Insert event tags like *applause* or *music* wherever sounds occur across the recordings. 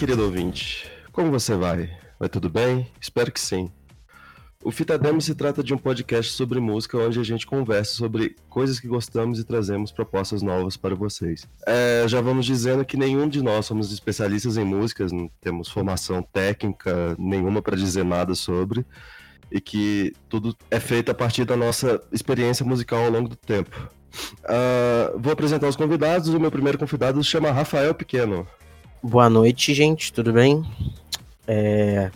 Querido ouvinte. Como você vai? Vai tudo bem? Espero que sim. O Fita Demo se trata de um podcast sobre música onde a gente conversa sobre coisas que gostamos e trazemos propostas novas para vocês. É, já vamos dizendo que nenhum de nós somos especialistas em músicas, não temos formação técnica nenhuma para dizer nada sobre, e que tudo é feito a partir da nossa experiência musical ao longo do tempo. Uh, vou apresentar os convidados. O meu primeiro convidado se chama Rafael Pequeno. Boa noite, gente, tudo bem? É...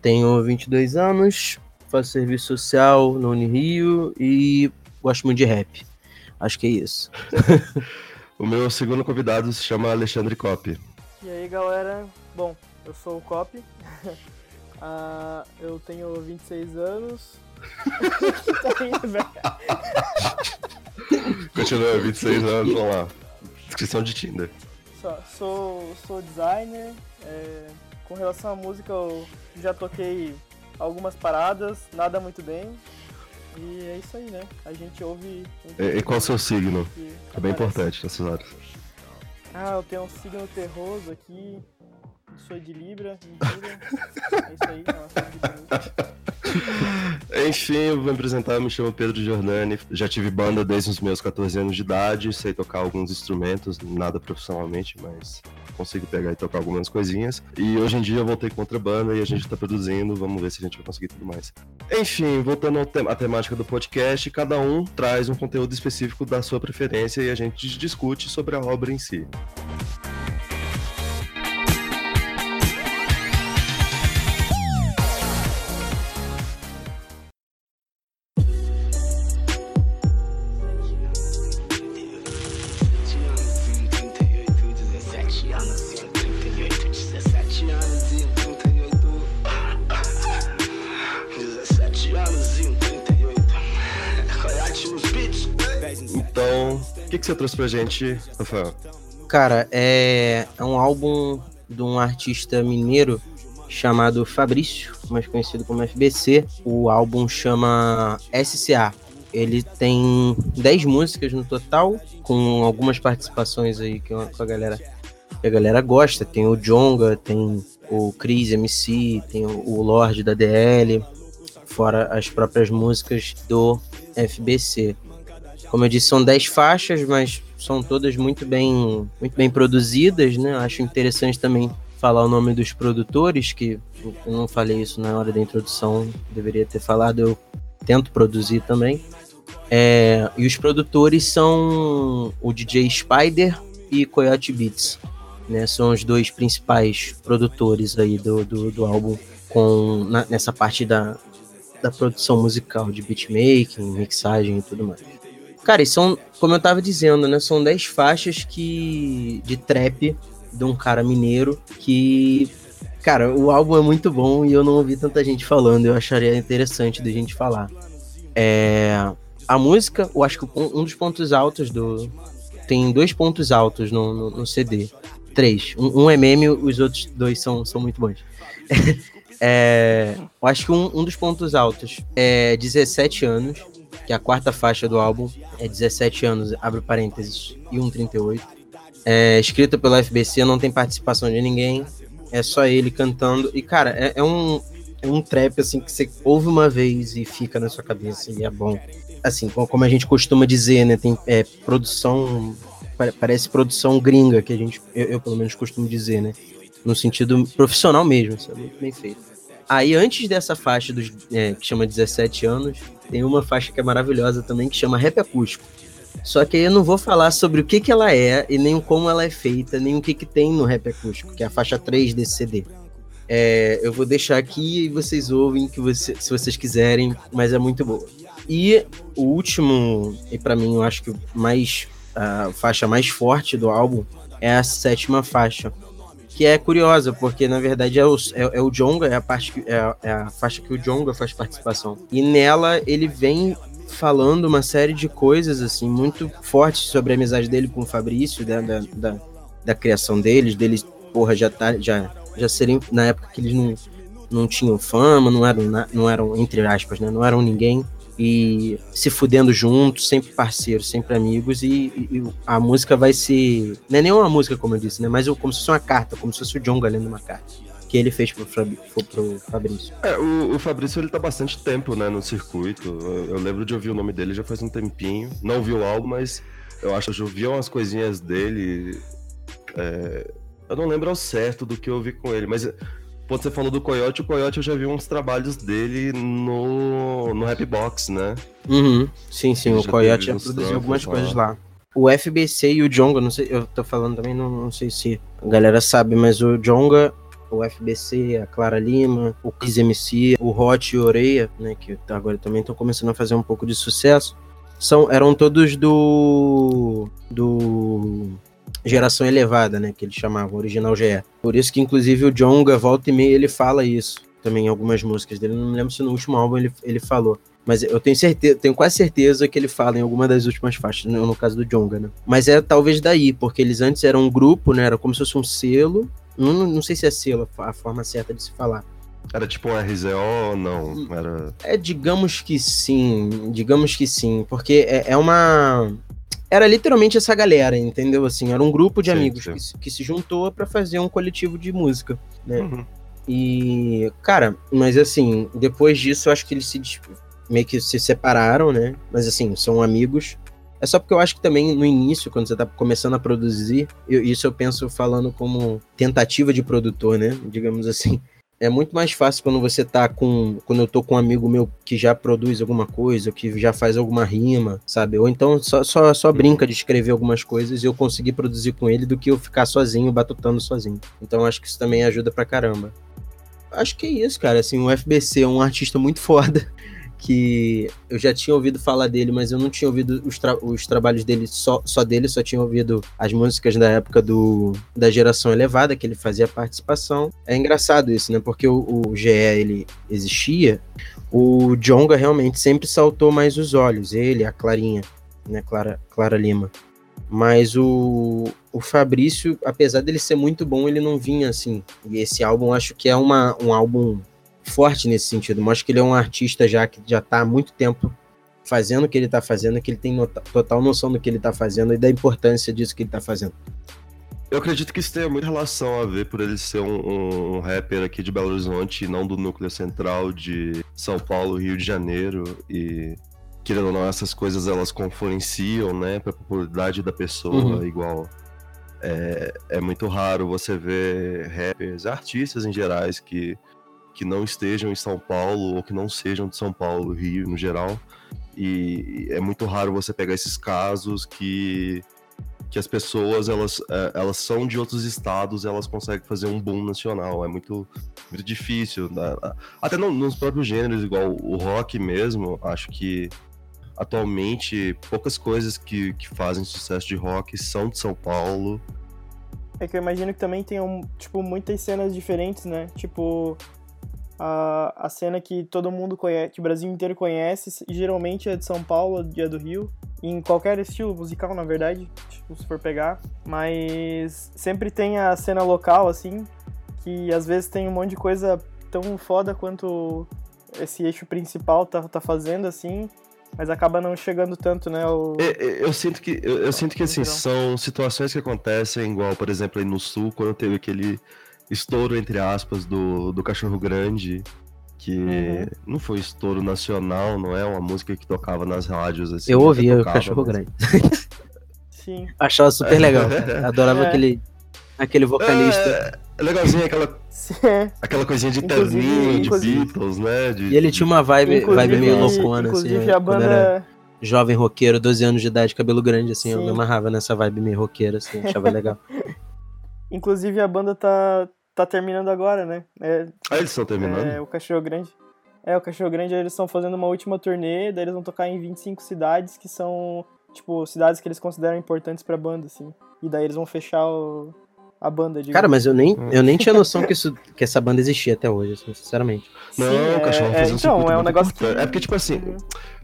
Tenho 22 anos, faço serviço social no Unirio e gosto muito de rap. Acho que é isso. *laughs* o meu segundo convidado se chama Alexandre Cop. E aí, galera? Bom, eu sou o Cop. uh, *laughs* eu tenho 26 anos. tá indo, velho. Continua, 26 anos, vamos lá. Descrição de Tinder. Sou, sou designer. É, com relação à música, eu já toquei algumas paradas, nada muito bem. E é isso aí, né? A gente ouve. E, e qual o seu signo? É bem importante nessas áreas. Ah, eu tenho um signo terroso aqui. Sou de Libra, mentira. é isso aí, Enfim, eu vou me apresentar, me chamo Pedro Giordani, já tive banda desde os meus 14 anos de idade, sei tocar alguns instrumentos, nada profissionalmente, mas consigo pegar e tocar algumas coisinhas. E hoje em dia eu voltei com outra banda e a gente tá produzindo, vamos ver se a gente vai conseguir tudo mais. Enfim, voltando à temática do podcast, cada um traz um conteúdo específico da sua preferência e a gente discute sobre a obra em si. Que, que você trouxe pra gente, Rafael? Cara, é, é um álbum de um artista mineiro chamado Fabrício, mais conhecido como FBC. O álbum chama SCA. Ele tem 10 músicas no total, com algumas participações aí que a galera, que a galera gosta. Tem o Jonga, tem o Chris MC, tem o Lorde da DL, fora as próprias músicas do FBC. Como eu disse, são 10 faixas, mas são todas muito bem, muito bem produzidas, né? Acho interessante também falar o nome dos produtores, que eu não falei isso na hora da introdução, deveria ter falado, eu tento produzir também. É, e os produtores são o DJ Spider e Coyote Beats, né? São os dois principais produtores aí do, do, do álbum com, na, nessa parte da, da produção musical, de beatmaking, mixagem e tudo mais. Cara, e são, como eu tava dizendo, né? São 10 faixas que. de trap de um cara mineiro que. Cara, o álbum é muito bom e eu não ouvi tanta gente falando. Eu acharia interessante da gente falar. É, a música, eu acho que um dos pontos altos do. Tem dois pontos altos no, no, no CD. Três. Um, um, é meme, os outros dois são, são muito bons. *laughs* é, eu acho que um, um dos pontos altos é 17 anos que a quarta faixa do álbum, é 17 anos, abre parênteses, e 1,38. É escrita pelo FBC, não tem participação de ninguém, é só ele cantando. E, cara, é, é, um, é um trap, assim, que você ouve uma vez e fica na sua cabeça e é bom. Assim, como a gente costuma dizer, né, tem é, produção, parece produção gringa, que a gente, eu, eu pelo menos costumo dizer, né, no sentido profissional mesmo, isso é muito bem feito. Aí, antes dessa faixa dos, é, que chama 17 anos, tem uma faixa que é maravilhosa também, que chama Rap Acústico. Só que aí eu não vou falar sobre o que, que ela é, e nem como ela é feita, nem o que, que tem no Rap Acústico, que é a faixa 3 desse CD. É, eu vou deixar aqui e vocês ouvem que você, se vocês quiserem, mas é muito boa. E o último, e para mim eu acho que mais a faixa mais forte do álbum é a sétima faixa, que é curiosa, porque na verdade é o, é, é o Jonga, é a, parte que, é, é, a faixa que o Jonga faz participação. E nela ele vem falando uma série de coisas assim muito fortes sobre a amizade dele com o Fabrício, né, da, da, da criação deles, deles, porra, já tá, já, já serem na época que eles não, não tinham fama, não eram, não eram, entre aspas, né, não eram ninguém. E se fudendo juntos, sempre parceiros, sempre amigos, e, e, a música vai se. Não é nem uma música, como eu disse, né? Mas como se fosse uma carta, como se fosse o Jonga lendo uma carta que ele fez pro, pro Fabrício. É, o, o, Fabrício ele tá bastante tempo, né, no circuito. Eu, eu, lembro de ouvir o nome dele já faz um tempinho. Não ouvi o álbum, mas eu acho que eu já ouvi umas coisinhas dele. É, eu não lembro ao certo do que eu ouvi com ele, mas quando você falou do Coyote, o Coyote eu já vi uns trabalhos dele no, no Rapbox, né? Uhum. Sim, sim, o Coyote já produziu algumas lá. coisas lá. O FBC e o Jonga, não sei, eu tô falando também, não, não sei se a galera sabe, mas o Jonga o FBC, a Clara Lima, o Kiz MC, o Hot e o Oreia, né, que agora também estão começando a fazer um pouco de sucesso, são, eram todos do do geração elevada, né, que eles chamavam, original GE. Por isso que inclusive o Jonga volta e meia ele fala isso também em algumas músicas dele, não me lembro se no último álbum ele, ele falou. Mas eu tenho certeza, tenho quase certeza que ele fala em alguma das últimas faixas, no, no caso do Jonga, né? Mas é talvez daí, porque eles antes eram um grupo, né? Era como se fosse um selo, não, não sei se é selo a forma certa de se falar. Era tipo um RZO ou não? Era... É, digamos que sim. Digamos que sim. Porque é, é uma. Era literalmente essa galera, entendeu? Assim, era um grupo de sim, amigos sim. Que, que, se juntou para fazer um coletivo de música, né? Uhum. E, cara, mas assim, depois disso, eu acho que eles se meio que se separaram, né? Mas assim, são amigos. É só porque eu acho que também no início, quando você tá começando a produzir, eu, isso eu penso falando como tentativa de produtor, né? Digamos assim. É muito mais fácil quando você tá com. Quando eu tô com um amigo meu que já produz alguma coisa, que já faz alguma rima, sabe? Ou então só, só, só brinca de escrever algumas coisas e eu conseguir produzir com ele do que eu ficar sozinho, batutando sozinho. Então acho que isso também ajuda pra caramba. Acho que é isso, cara. Assim, o FBC é um artista muito foda que eu já tinha ouvido falar dele, mas eu não tinha ouvido os, tra os trabalhos dele só, só dele, só tinha ouvido as músicas da época do, da geração elevada, que ele fazia participação. É engraçado isso, né? Porque o, o GE ele existia, o Jonga realmente sempre saltou mais os olhos, ele, a Clarinha, né? Clara, Clara Lima. Mas o, o Fabrício, apesar dele ser muito bom, ele não vinha assim. E esse álbum acho que é uma, um álbum forte nesse sentido. Mostra que ele é um artista já que já está há muito tempo fazendo o que ele está fazendo, que ele tem total noção do que ele está fazendo e da importância disso que ele está fazendo. Eu acredito que isso tenha muita relação a ver por ele ser um, um, rapper aqui de Belo Horizonte e não do núcleo central de São Paulo, Rio de Janeiro. E, querendo ou não, essas coisas elas conferenciam, né, pra popularidade da pessoa, uhum. igual. É, é muito raro você ver rappers, artistas em gerais, que que não estejam em São Paulo ou que não sejam de São Paulo, Rio no geral. E é muito raro você pegar esses casos que que as pessoas elas, é, elas são de outros estados elas conseguem fazer um boom nacional é muito, muito difícil né? até no, nos próprios gêneros igual o rock mesmo acho que atualmente poucas coisas que, que fazem sucesso de rock são de São Paulo é que eu imagino que também tem tipo muitas cenas diferentes né tipo a, a cena que todo mundo conhece, que o Brasil inteiro conhece, geralmente é de São Paulo, é do Rio, em qualquer estilo musical, na verdade, tipo, se for pegar, mas sempre tem a cena local, assim, que às vezes tem um monte de coisa tão foda quanto esse eixo principal tá, tá fazendo, assim, mas acaba não chegando tanto, né? O... Eu, eu, sinto que, eu, eu sinto que assim, são situações que acontecem, igual, por exemplo, aí no sul, quando teve aquele estouro, entre aspas, do, do Cachorro Grande, que uhum. não foi estouro nacional, não é uma música que tocava nas rádios assim. Eu ouvia o Cachorro mas... Grande. *laughs* Sim. Achava super legal. *laughs* Adorava é. aquele, aquele vocalista. É, legalzinho aquela, aquela coisinha de terninho, de Beatles, né? De, e ele tinha uma vibe, vibe meio loucona, assim. Inclusive a banda jovem roqueiro, 12 anos de idade, cabelo grande, assim, Sim. eu me amarrava nessa vibe meio roqueira, assim, achava legal. *laughs* Inclusive a banda tá, tá terminando agora, né? É, ah, eles estão terminando? É, o Cachorro Grande. É, o Cachorro Grande eles estão fazendo uma última turnê, daí eles vão tocar em 25 cidades que são, tipo, cidades que eles consideram importantes pra banda, assim. E daí eles vão fechar o, a banda. Digo. Cara, mas eu nem, eu nem tinha noção *laughs* que, isso, que essa banda existia até hoje, assim, sinceramente. Não, Sim, o Cachorro é, é, então, é um negócio que... É porque, tipo assim, uhum.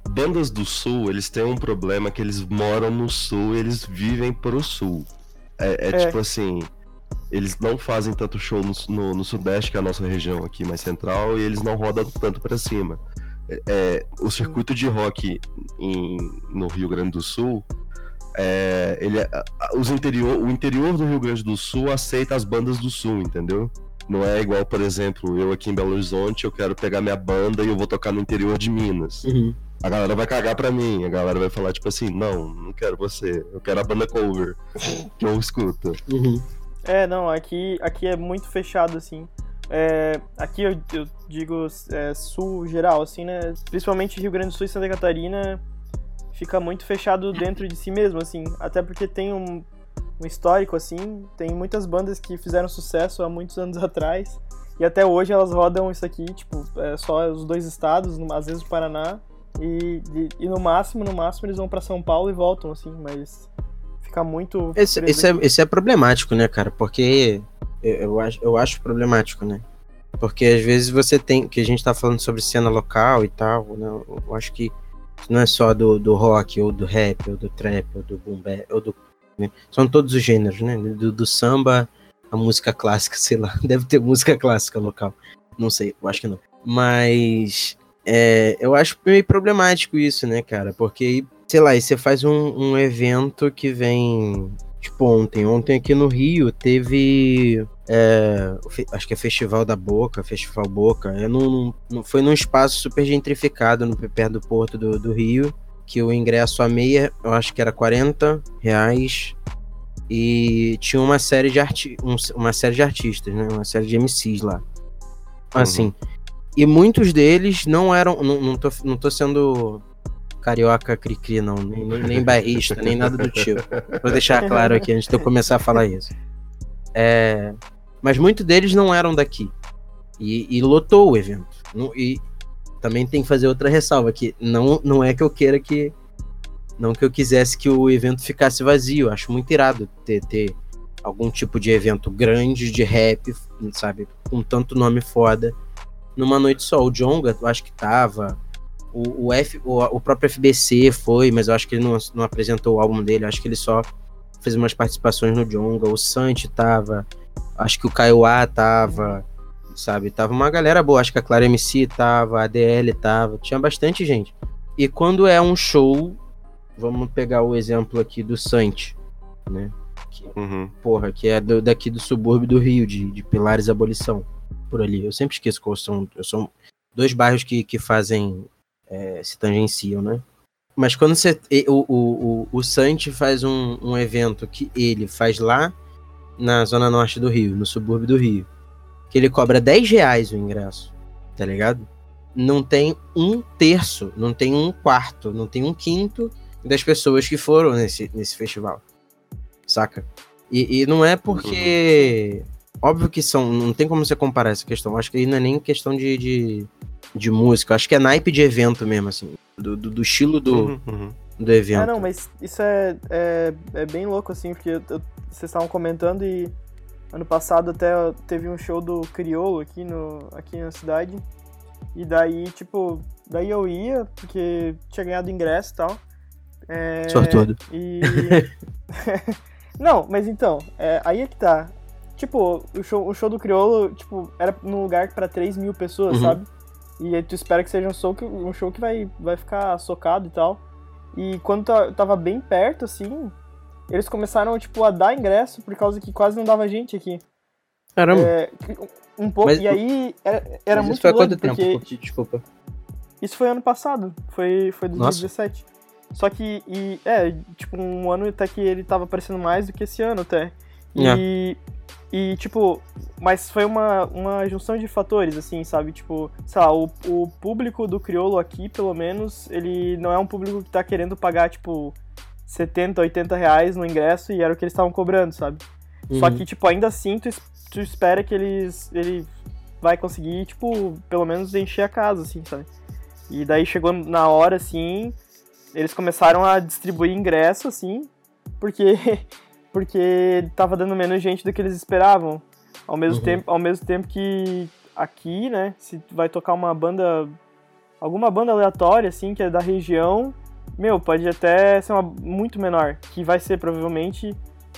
bandas do Sul, eles têm um problema que eles moram no Sul e eles vivem pro Sul. É, é, é. tipo assim eles não fazem tanto show no, no, no, Sudeste, que é a nossa região aqui mais central, e eles não rodam tanto para cima. é, o circuito de rock em, no Rio Grande do Sul, é, ele, os interior, o interior do Rio Grande do Sul aceita as bandas do Sul, entendeu? Não é igual, por exemplo, eu aqui em Belo Horizonte, eu quero pegar minha banda e eu vou tocar no interior de Minas. Uhum. A galera vai cagar pra mim, a galera vai falar, tipo assim, não, não quero você, eu quero a banda cover, *laughs* que eu escuto. Uhum. É, não, aqui, aqui é muito fechado, assim. É, aqui eu, eu digo é, sul geral, assim, né? Principalmente Rio Grande do Sul e Santa Catarina fica muito fechado dentro de si mesmo, assim. Até porque tem um, um histórico, assim. Tem muitas bandas que fizeram sucesso há muitos anos atrás. E até hoje elas rodam isso aqui, tipo, é só os dois estados, às vezes o Paraná. E, e, e no máximo, no máximo, eles vão para São Paulo e voltam, assim, mas fica muito. Esse, esse, é, esse é problemático, né, cara? Porque eu, eu, acho, eu acho problemático, né? Porque às vezes você tem. Que a gente tá falando sobre cena local e tal, né? Eu acho que não é só do, do rock, ou do rap, ou do trap, ou do boom bap, ou do né? São todos os gêneros, né? Do, do, samba, a música clássica, *laughs* sei lá. Deve ter música clássica local. Não sei, eu acho que não. Mas é, eu acho meio problemático isso, né, cara? Porque, sei lá, e você faz um, um evento que vem. Tipo, ontem. Ontem aqui no Rio teve. É, acho que é Festival da Boca, Festival Boca. É num, num, foi num espaço super gentrificado, no, perto do porto do, do Rio que o ingresso a meia, eu acho que era 40 reais. E tinha uma série de arti um, uma série de artistas, né? Uma série de MCs lá. Assim. Uhum. E muitos deles não eram. Não, não, tô, não tô sendo carioca cri-cri, não. Nem, nem bairrista, nem nada do tipo. Vou deixar claro aqui antes de eu começar a falar isso. É, mas muitos deles não eram daqui. E, e lotou o evento. E, também tem que fazer outra ressalva, que não, não é que eu queira que. Não que eu quisesse que o evento ficasse vazio. Acho muito irado ter, ter algum tipo de evento grande de rap, sabe? Com tanto nome foda. Numa noite só. O Jonga, eu acho que tava. O, o, F, o, o próprio FBC foi, mas eu acho que ele não, não apresentou o álbum dele. Acho que ele só fez umas participações no Jonga. O Santi tava. Acho que o Kaiowá tava sabe? Tava uma galera boa, acho que a Clara MC tava, a ADL tava, tinha bastante gente. E quando é um show, vamos pegar o exemplo aqui do Sante, né? Que, uhum. Porra, que é do, daqui do subúrbio do Rio, de, de Pilares Abolição, por ali. Eu sempre esqueço qual são, são dois bairros que, que fazem, é, se tangenciam, né? Mas quando você. O, o, o, o Sante faz um, um evento que ele faz lá na zona norte do Rio, no subúrbio do Rio que ele cobra 10 reais o ingresso, tá ligado? Não tem um terço, não tem um quarto, não tem um quinto das pessoas que foram nesse, nesse festival, saca? E, e não é porque. Uhum. Óbvio que são. Não tem como você comparar essa questão. Acho que aí não é nem questão de, de, de música. Acho que é naipe de evento mesmo, assim. Do, do, do estilo do, uhum, uhum. do evento. Ah, não, mas isso é, é, é bem louco, assim, porque eu, eu, vocês estavam comentando e Ano passado até teve um show do Criolo aqui, no, aqui na cidade. E daí, tipo, daí eu ia, porque tinha ganhado ingresso e tal. É, Sortudo. E. *laughs* Não, mas então, é, aí é que tá. Tipo, o show, o show do Criolo, tipo, era num lugar para 3 mil pessoas, uhum. sabe? E aí tu espera que seja um show que, um show que vai, vai ficar socado e tal. E quando tava bem perto, assim, eles começaram, tipo, a dar ingresso por causa que quase não dava gente aqui. Caramba. É, um pouco, Mas, e aí era, era muito isso foi quanto tempo? Porque... Desculpa. Isso foi ano passado, foi, foi 2017. Nossa. Só que, e, é, tipo, um ano até que ele tava aparecendo mais do que esse ano até. E, é. E tipo, mas foi uma, uma junção de fatores, assim, sabe? Tipo, sei lá, o, o público do Criolo aqui, pelo menos, ele não é um público que tá querendo pagar, tipo, 70, 80 reais no ingresso e era o que eles estavam cobrando, sabe? Uhum. Só que, tipo, ainda assim, tu, tu espera que eles. Ele vai conseguir, tipo, pelo menos encher a casa, assim, sabe? E daí chegou na hora, assim, eles começaram a distribuir ingresso, assim, porque. *laughs* porque tava dando menos gente do que eles esperavam. Ao mesmo, uhum. tempo, ao mesmo tempo que aqui, né, se vai tocar uma banda. alguma banda aleatória, assim, que é da região, meu, pode até ser uma muito menor, que vai ser provavelmente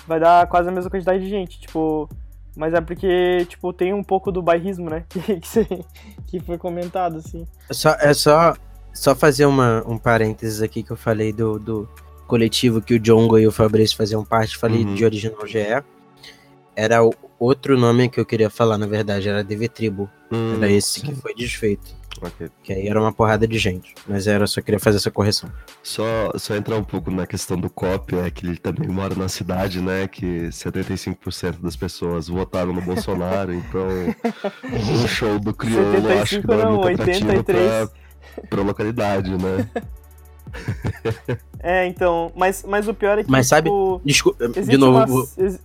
vai dar quase a mesma quantidade de gente, tipo, Mas é porque, tipo, tem um pouco do bairrismo, né? *laughs* Que, que, cê- que foi comentado, assim. É só, é só, só fazer uma, um parênteses aqui que eu falei do, do coletivo que o Jongo e o Fabrício faziam parte, falei Uhum. de Original GE. Era o outro nome que eu queria falar, na verdade, era DV Tribo. Hum, Era esse que foi desfeito. ok. Que aí era uma porrada de gente. Mas era, só queria fazer essa correção. Só, só entrar um pouco na questão do COP, é que ele também mora na cidade, né? Que 75% das pessoas votaram no Bolsonaro, *laughs* então o show do Criolo acho que 75 não é muito atrativo 83. pra, pra localidade, né? *laughs* *laughs* É, então, mas, mas o pior é que, Mas sabe- tipo, Desculpa, existe de novo. uma... o- ex-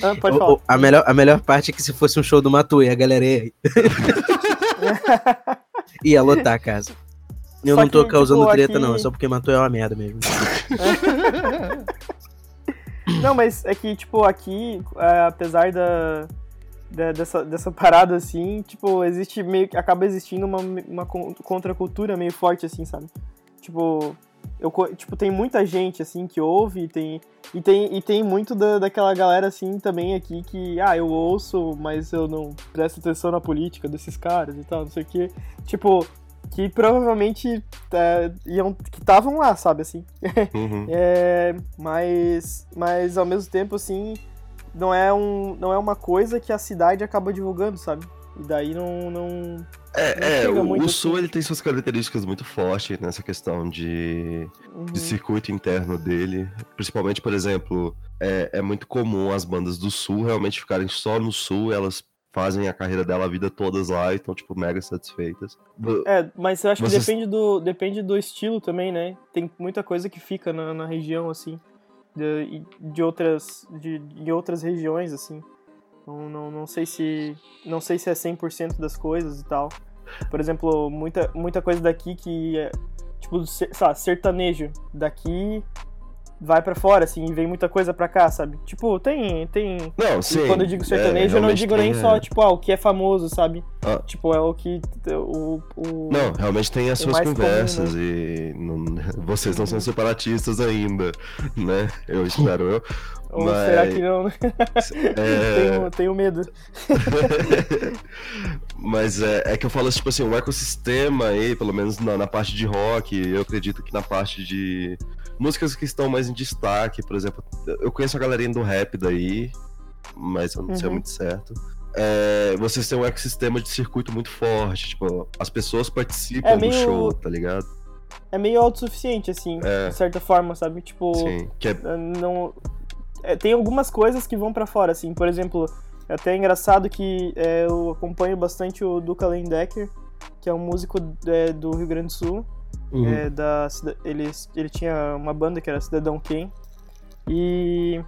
Ah, *laughs* pode falar. a, melhor, a melhor parte é que se fosse um show do Matuê, a galera ia, *laughs* ia lotar a casa. Eu Só não tô que, causando tipo, treta, aqui- não. É só porque Matuê é uma merda mesmo. Não, mas é que, tipo, aqui, é, apesar da, dessa, dessa parada, assim, tipo, existe meio que acaba existindo uma, uma con- contracultura meio forte, assim, sabe? Tipo, eu, tipo, tem muita gente, assim, que ouve, e tem, e tem, e tem muito da, daquela galera, assim, também aqui que, ah, eu ouço, mas eu não presto atenção na política desses caras e tal, não sei o quê. Tipo, que provavelmente é, iam, que estavam lá, sabe, assim. *laughs* Uhum. É, mas, mas ao mesmo tempo, assim, não é, um, não é uma coisa que a cidade acaba divulgando, sabe? E daí não. não não É, é chega o, assim. Sul ele tem suas características muito fortes nessa questão de, uhum. de circuito interno dele. Principalmente, por exemplo, é, é muito comum as bandas do Sul realmente ficarem só no Sul, elas fazem a carreira dela a vida todas lá e estão, tipo, mega satisfeitas. É, mas eu acho que Vocês- depende do, depende do estilo também, né? Tem muita coisa que fica na, na região, assim, de, de outras, de, de outras regiões, assim. Não, não, não sei se não sei se é 100% das coisas e tal. Por exemplo, muita, muita coisa daqui que é, tipo, sei lá, sertanejo daqui vai pra fora, assim, e vem muita coisa pra cá, sabe? Tipo, tem, tem Não, e sim. quando eu digo é, sertanejo, eu não digo nem tem, só, é. tipo, ah, o que é famoso, sabe? Ah. Tipo, é o que. O, o... Não, realmente tem as o suas mais comum, né? conversas e não- *laughs* vocês não são separatistas ainda, né? Eu espero eu. Ou mas- será que não? É... *laughs* tenho, tenho medo. *laughs* Mas é, é que eu falo, tipo assim, o ecossistema aí, pelo menos na, na parte de rock, eu acredito que na parte de músicas que estão mais em destaque, por exemplo, eu conheço a galerinha do rap daí, mas eu não sei Uhum. muito certo. É, vocês têm um ecossistema de circuito muito forte, tipo, as pessoas participam É meio- do show, tá ligado? É meio autossuficiente, assim, É. de certa forma, sabe? Tipo, Sim, que é, não. É, tem algumas coisas que vão pra fora, assim. Por exemplo, é até engraçado que é, eu acompanho bastante o Duca Lendecker, que é um músico é, do Rio Grande do Sul. Uhum. É, da, ele, ele tinha uma banda que era Cidadão Quem. E,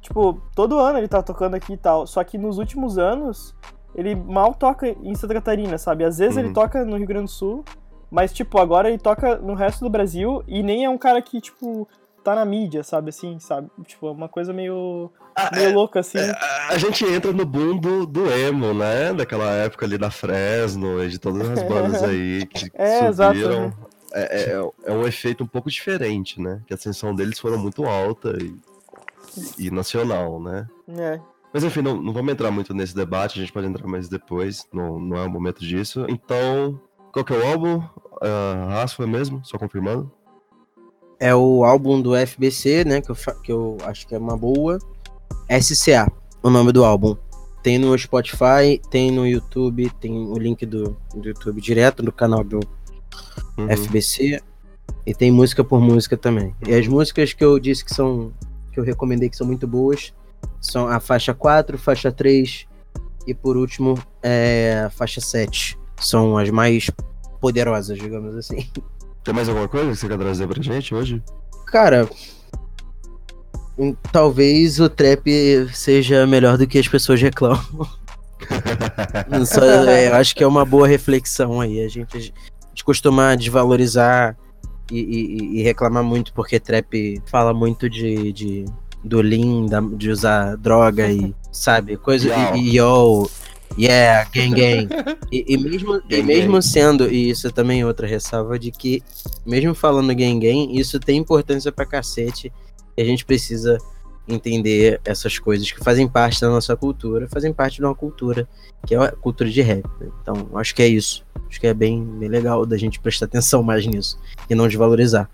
tipo, todo ano ele tá tocando aqui e tal. Só que nos últimos anos, ele mal toca em Santa Catarina, sabe? Às vezes ele Uhum. toca no Rio Grande do Sul, mas, tipo, agora ele toca no resto do Brasil e nem é um cara que, tipo, tá na mídia, sabe? Assim, sabe? Tipo, é uma coisa meio, Ah, meio é- louca, assim. é, a- gente entra no boom do, do emo, né? Daquela época ali da Fresno e de todas as bandas *laughs* aí que É, exato, subiram. né? É, é, é um efeito um pouco diferente, né? Que a ascensão deles foram muito alta e, e nacional, né? É. Mas enfim, não, não vamos entrar muito nesse debate, a gente pode entrar mais depois, não, não é o momento disso. Então, qual que é o álbum? Uh, Raspa mesmo? Só confirmando? É o álbum do FBC, né? Que eu, que eu acho que é uma boa. SCA, o nome do álbum. Tem no Spotify, tem no YouTube, tem o link do, do YouTube direto no canal do Uhum. FBC. E tem música por música também. E as músicas que eu disse que são. que eu recomendei que são muito boas são a faixa 4, faixa 3 e por último é, a faixa 7. São as mais poderosas, digamos assim. *laughs* Tem mais alguma coisa que você quer trazer pra gente hoje? Cara, hum, talvez o trap seja melhor do que as pessoas reclamam. *laughs* Só- é, eu acho que é uma boa reflexão aí. A gente, a gente costuma desvalorizar e, e- e reclamar muito porque trap fala muito de, de do lean, da- de usar droga e sabe coisa Yo. e, e yo, yeah, gang *laughs* gang. E, e mesmo e Gang, mesmo gang. sendo e isso também é outra ressalva de que mesmo falando gang gang, isso tem importância pra cacete. E a gente precisa entender essas coisas que fazem parte da nossa cultura, fazem parte de uma cultura que é a cultura de rap. Né? Então, acho que é isso. Acho que é bem, bem legal da gente prestar atenção mais nisso e não desvalorizar.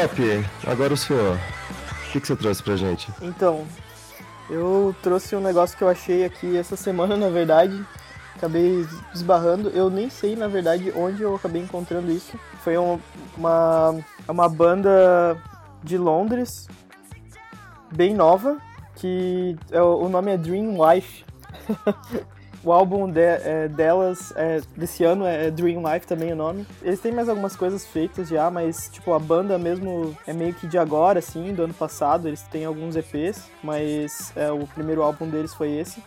Copy, agora o senhor. O que, que você trouxe pra gente? Então, eu trouxe um negócio que eu achei aqui essa semana, na verdade. Acabei esbarrando. Eu nem sei, na verdade, onde eu acabei encontrando isso. Foi um, uma, uma banda de Londres, bem nova, que é, o nome é Dream Life. *laughs* O álbum de, é, delas é, desse ano é Dream Life também o nome. Eles têm mais algumas coisas feitas já, mas tipo a banda mesmo é meio que de agora, assim, do ano passado. Eles têm alguns EPs, mas é, o primeiro álbum deles foi esse.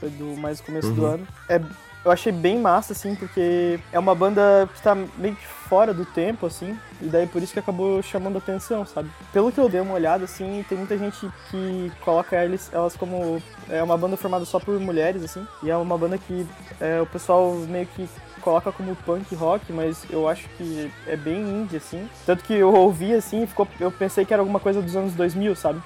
Foi do mais do começo uhum. do ano. É eu achei bem massa, assim, porque é uma banda que tá meio que fora do tempo, assim, e daí por isso que acabou chamando atenção, sabe? Pelo que eu dei uma olhada, assim, tem muita gente que coloca eles, elas como. É uma banda formada só por mulheres, assim, e é uma banda que é, o pessoal meio que coloca como punk rock, mas eu acho que é bem indie, assim. Tanto que eu ouvi, assim, ficou, eu pensei que era alguma coisa dos anos 2000, sabe?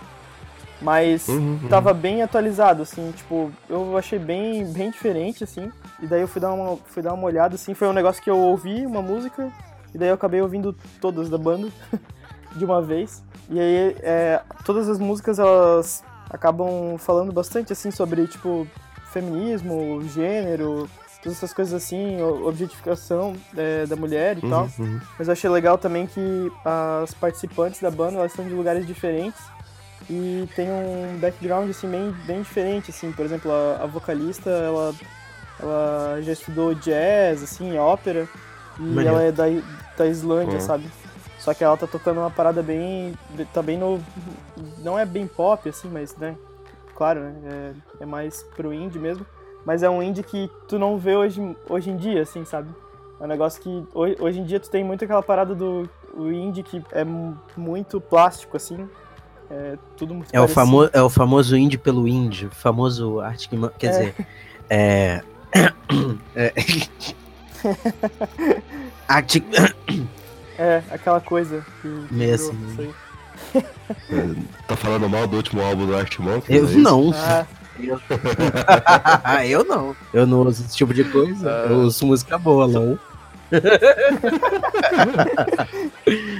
Mas uhum, uhum. tava bem atualizado, assim, tipo, eu achei bem, bem diferente, assim. E daí eu fui dar, uma, fui dar uma olhada, assim, foi um negócio que eu ouvi, uma música, e daí eu acabei ouvindo todas da banda *laughs* de uma vez. E aí, é, todas as músicas, elas acabam falando bastante, assim, sobre, tipo, feminismo, gênero, todas essas coisas assim, objetificação é, da mulher e uhum, tal. Uhum. Mas eu achei legal também que as participantes da banda, elas são de lugares diferentes e tem um background assim bem, bem diferente assim. Por exemplo a, a vocalista ela ela já estudou jazz assim ópera. E ela é da, da Islândia uhum. sabe? Só que ela tá tocando uma parada bem tá bem no não é bem pop assim mas né claro né é, é mais pro indie mesmo. Mas é um indie que tu não vê hoje hoje em dia assim sabe? É um negócio que hoje, hoje em dia tu tem muito aquela parada do o indie que é muito plástico assim é tudo muito é o, famo é o famoso indie pelo indie, o famoso Arctic Quer é. dizer, é. *coughs* é *laughs* Arctic. *coughs* É, aquela coisa que. Mesmo. É, tá falando mal do último álbum do Arctic Monkeys? Eu é não. Ah. *laughs* *laughs* eu não. Eu não uso esse tipo de coisa. Ah. Eu uso música boa, não.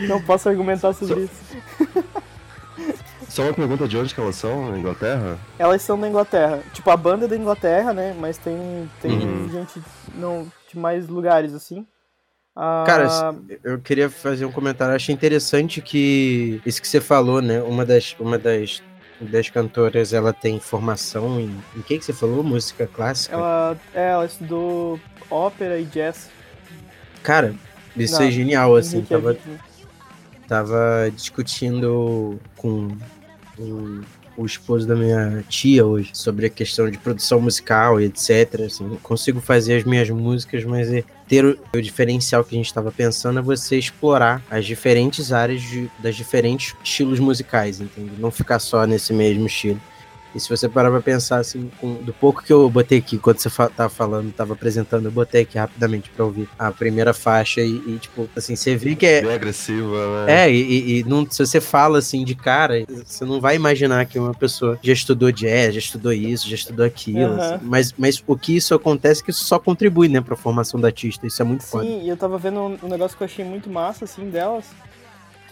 não posso argumentar sobre isso. Só uma pergunta de onde que elas são, na Inglaterra? Elas são da Inglaterra. Tipo, a banda é da Inglaterra, né? Mas tem, tem uhum. gente não, de mais lugares, assim. Ah... Cara, eu queria fazer um comentário. Eu achei interessante que isso que você falou, né? Uma das, uma das, das cantoras, ela tem formação em. Em que, que você falou? Música clássica? Ela, é, ela estudou ópera e jazz. Cara, isso não, é genial, assim. Tava, tava discutindo com o, o esposo da minha tia hoje sobre a questão de produção musical e etc. Assim, consigo fazer as minhas músicas, mas é ter o, o diferencial que a gente estava pensando é você explorar as diferentes áreas de, das diferentes estilos musicais, entende? Não ficar só nesse mesmo estilo. E se você parar pra pensar, assim, com, do pouco que eu botei aqui, quando você fa tava falando, tava apresentando, eu botei aqui rapidamente pra ouvir a primeira faixa e, e tipo, assim, você vê que é. Bem agressiva, né? É, e, e não, se você fala assim de cara, você não vai imaginar que uma pessoa já estudou jazz, já estudou isso, já estudou aquilo. Uhum. Assim, mas, mas o que isso acontece é que isso só contribui, né, pra formação da artista. Isso é muito foda. Sim, e eu tava vendo um, um negócio que eu achei muito massa, assim, delas,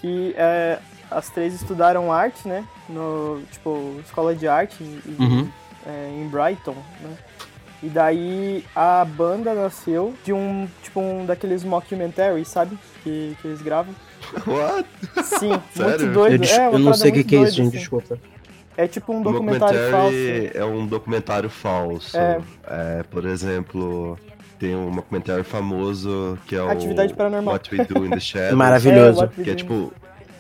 que é as três estudaram arte, né? No, tipo, escola de arte em, uhum. é, em Brighton, né? E daí a banda nasceu de um, tipo, um daqueles mockumentaries, sabe? Que, que eles gravam. What? Sim, *laughs* muito doido. Eu, é, eu não sei o que, que é isso, gente, assim. desculpa. É tipo um documentário falso. É um documentário falso. É. é. por exemplo, tem um documentário famoso que é o Atividade Paranormal. What We Do in the *laughs* Shadows. Maravilhoso. É, que é tipo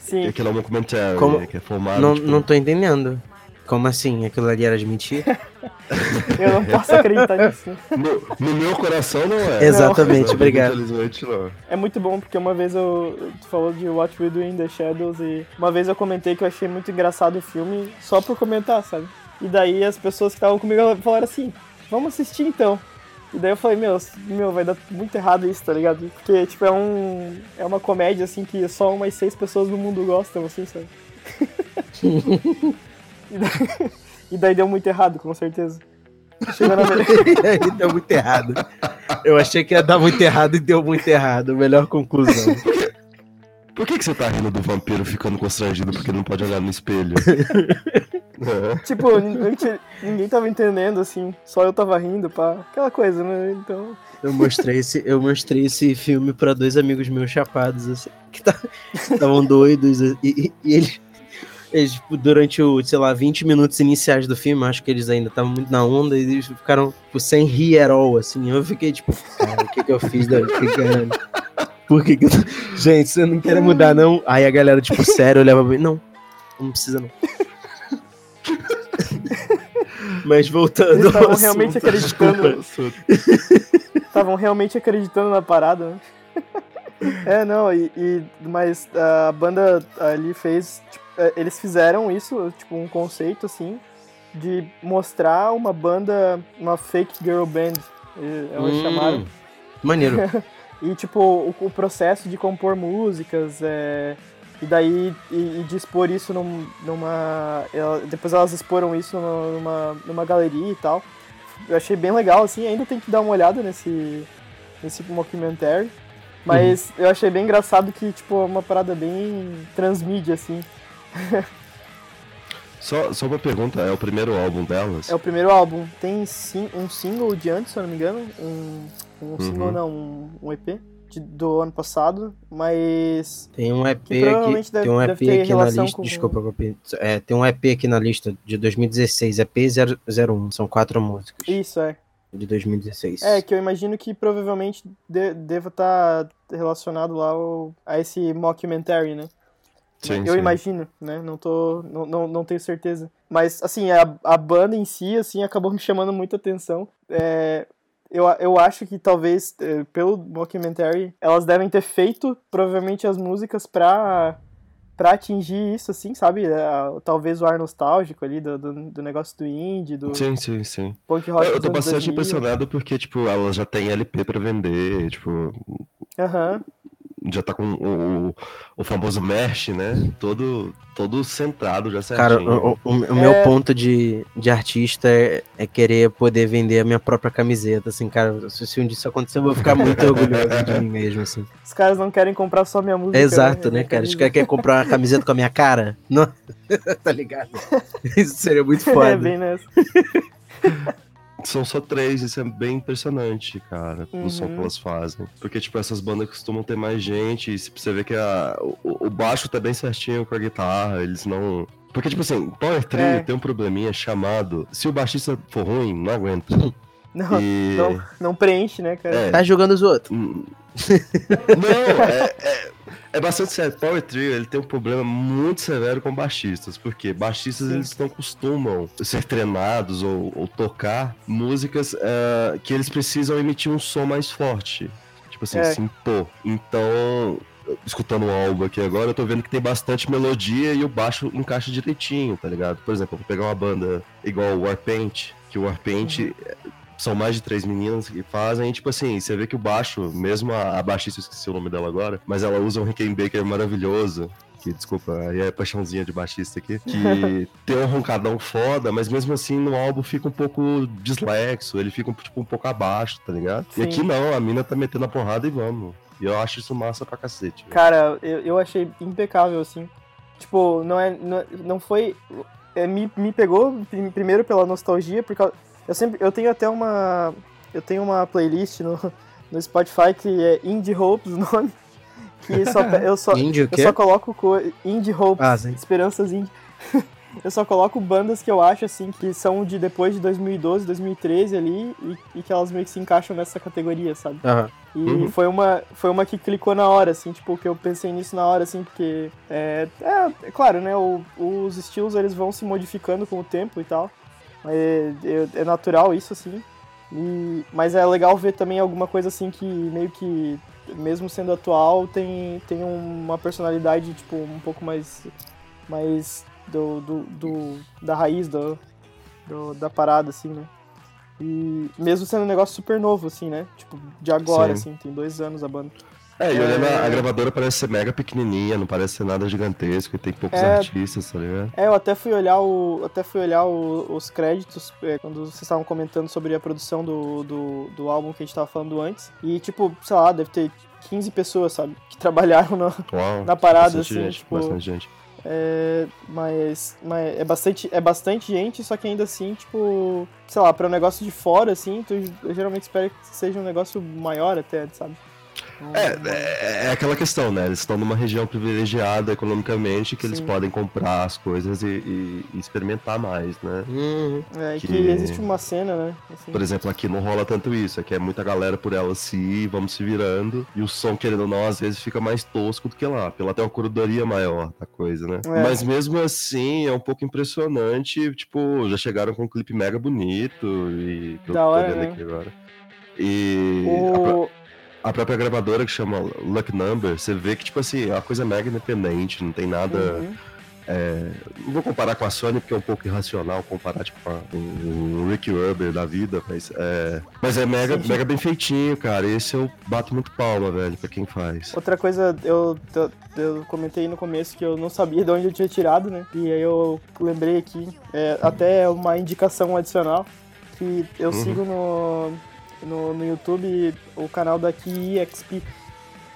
Sim. Aquilo é um documentário, Como... né, que é formado. Não, tipo... não tô entendendo. Como assim? Aquilo ali era de mentira? *laughs* Eu não posso acreditar nisso. No, no meu coração não é. Exatamente, Não, obrigado. Infelizmente não. É muito bom porque uma vez eu. Tu falou de What We Do in the Shadows e uma vez eu comentei que eu achei muito engraçado o filme só por comentar, sabe? E daí as pessoas que estavam comigo falaram assim: vamos assistir então. E daí eu falei: meu, meu, vai dar muito errado isso, tá ligado? Porque, tipo, é um. É uma comédia assim que só umas seis pessoas no mundo gostam, assim, sabe? *laughs* e, daí, e daí deu muito errado, com certeza. Chegou na *laughs* Aí deu muito errado. Eu achei que ia dar muito errado e deu muito errado. Melhor conclusão. Por que, que você tá rindo do vampiro ficando constrangido porque não pode olhar no espelho? *laughs* É. Tipo, ninguém, ninguém tava entendendo, assim. Só eu tava rindo, pá. Aquela coisa, né? Então. Eu mostrei esse, eu mostrei esse filme pra dois amigos meus chapados, assim, que tá- estavam doidos. E, e- e eles, eles, tipo, durante o, sei lá, 20 minutos iniciais do filme, acho que eles ainda estavam muito na onda, e eles ficaram tipo, sem rir at all, assim. Eu fiquei tipo, cara, o que, que eu fiz da que? Por que, que eu... Gente, você não quer mudar, não? Aí a galera, tipo, *laughs* sério, olhava pra mim, não, não precisa não. Mas voltando Eles estavam realmente acreditando. Estavam realmente acreditando na parada, né? *laughs* É, não, e, e- mas a banda ali fez. tipo, é, eles fizeram isso, tipo, um conceito assim, de mostrar uma banda, uma fake girl band, elas Hum, chamaram. Maneiro. *laughs* E, tipo, o, o processo de compor músicas, é, e daí, e, e de expor isso num- numa... ela- depois elas exporam isso numa, numa, numa galeria e tal. Eu achei bem legal, assim, ainda tem que dar uma olhada nesse, nesse mockumentary. Mas eu achei bem engraçado que, tipo, é uma parada bem transmídia, assim. *laughs* Só, só uma pergunta, é o primeiro álbum delas? É o primeiro álbum. Tem sim, um single de antes, se eu não me engano. Um, um single Uhum. não, um, um EP de- do ano passado. Mas Tem um EP Que aqui, deve- tem um EP aqui na lista, com- desculpa, é, tem um EP aqui na lista de 2016, EP 001, são quatro músicas isso é. de 2016. É, que eu imagino que provavelmente de- deva estar relacionado lá ao- a esse mockumentary, né? Sim, eu sim. imagino, né? Não tô. Não, não, não tenho certeza. Mas, assim, a, a banda em si, assim, acabou me chamando muita atenção. É, eu, eu acho que talvez, eh, pelo mockumentary, elas devem ter feito, provavelmente, as músicas pra, pra atingir isso, assim, sabe? É, talvez o ar nostálgico ali do, do, do negócio do indie, do Sim, sim, sim. punk rock. Eu, eu tô bastante 2000. impressionado porque, tipo, ela já tem LP pra vender, tipo, Aham. Já tá com o, o, o famoso merch, né? Todo, todo centrado já Cara, certinho. o, o- o meu É. ponto de, de artista é, é querer poder vender a minha própria camiseta, assim, cara, se, se um dia isso acontecer, eu vou ficar muito *laughs* orgulhoso de mim mesmo, assim. Os caras não querem comprar só minha música. Exato, né, Minha cara? Os camisa. caras querem comprar uma camiseta com a minha cara? Não, *laughs* tá ligado? *laughs* Isso seria muito foda. É, bem nessa. São só três, isso é bem impressionante, cara, o som Uhum. que elas fazem. Porque, tipo, essas bandas costumam ter mais gente, e se você vê que a, o, o baixo tá bem certinho com a guitarra, eles não. Porque, tipo assim, Power Trio É. tem um probleminha chamado. Se o baixista for ruim, não aguenta. *laughs* Não, E. não, não preenche, né, cara? É. Tá jogando os outros. Hum. *laughs* Não, é, é, é bastante sério. Power Trio ele tem um problema muito severo com baixistas, porque baixistas Sim. eles não costumam ser treinados ou, ou tocar músicas eh, que eles precisam emitir um som mais forte, tipo assim, É. se impor. Então, escutando o álbum aqui agora, eu tô vendo que tem bastante melodia e o baixo encaixa direitinho, tá ligado? Por exemplo, eu vou pegar uma banda igual o Warpaint, que o Warpaint Uhum. São mais de três meninas que fazem, e, tipo assim, você vê que o baixo, mesmo a, a baixista, eu esqueci o nome dela agora, mas ela usa um Rickenbacker maravilhoso, que, desculpa, aí é paixãozinha de baixista aqui, que *laughs* tem um roncadão foda, mas mesmo assim no álbum fica um pouco dislexo, ele fica tipo, um pouco abaixo, tá ligado? Sim. E aqui não, a mina tá metendo a porrada e vamos. E eu acho isso massa pra cacete. Cara, eu, eu achei impecável, assim. Tipo, não é. Não, não foi. é, me, me pegou prim- primeiro pela nostalgia, porque eu- sempre. Eu tenho até uma. Eu tenho uma playlist no, no Spotify que é Indie Hopes o nome. Que só, *laughs* eu só, Índio o eu só coloco co- Indie Hopes, Ah. Esperanças Indie. *laughs* eu só coloco bandas que eu acho, assim, que são de depois de 2012, 2013 ali, e, e que elas meio que se encaixam nessa categoria, sabe? Aham. E Uhum. foi, uma, foi uma que clicou na hora, assim, tipo, que eu pensei nisso na hora, assim, porque, é, é, é claro, né, o- os estilos, eles vão se modificando com o tempo e tal, é, é- é natural isso, assim, e, mas é legal ver também alguma coisa, assim, que meio que, mesmo sendo atual, tem, tem uma personalidade, tipo, um pouco mais, mais do, do, do- da raiz do, do- da parada, assim, né. E mesmo sendo um negócio super novo, assim, né? Tipo, de agora, Sim. assim, tem dois anos a banda. É, e olhando a, É. a gravadora parece ser mega pequenininha, não parece ser nada gigantesco, e tem poucos É. artistas, tá ligado? É, eu até fui olhar, o, até fui olhar o- os créditos é, quando vocês estavam comentando sobre a produção do, do, do álbum que a gente tava falando antes. E, tipo, sei lá, deve ter 15 pessoas, sabe? Que *laughs* trabalharam no, Uau, Na parada, bastante assim, gente, tipo- bastante gente. É, mas, mas é, bastante, é bastante gente, só que ainda assim, tipo, sei lá, pra um negócio de fora, assim, tu, eu geralmente espero que seja um negócio maior até, sabe? É, é, é aquela questão, né? Eles estão numa região privilegiada economicamente que eles Sim. podem comprar as coisas e, e- e experimentar mais, né? Uhum. É, que... que- existe uma cena, né? assim. Por exemplo, aqui não rola tanto isso, aqui é muita galera por ela se vamos se virando, e o som, querendo ou não, às vezes fica mais tosco do que lá, pela ter uma curadoria maior da coisa, né? É. Mas mesmo assim, é um pouco impressionante, tipo, já chegaram com um clipe mega bonito, e que eu Da tô hora, vendo né? aqui agora. E O... a própria gravadora que chama Luck Number, você vê que, tipo assim, é uma coisa mega independente, não tem nada. Uhum. é, não vou comparar com a Sony, porque é um pouco irracional comparar, tipo, com a- com o Rick Rubber da vida, mas é, mas é mega, Sim. mega bem feitinho, cara. Esse eu bato muito palma, velho, pra quem faz. Outra coisa, eu, eu, eu comentei no começo que eu não sabia de onde eu tinha tirado, né? E aí eu lembrei aqui, é, até uma indicação adicional, que eu Uhum. sigo no, no, no YouTube o canal da KEXP,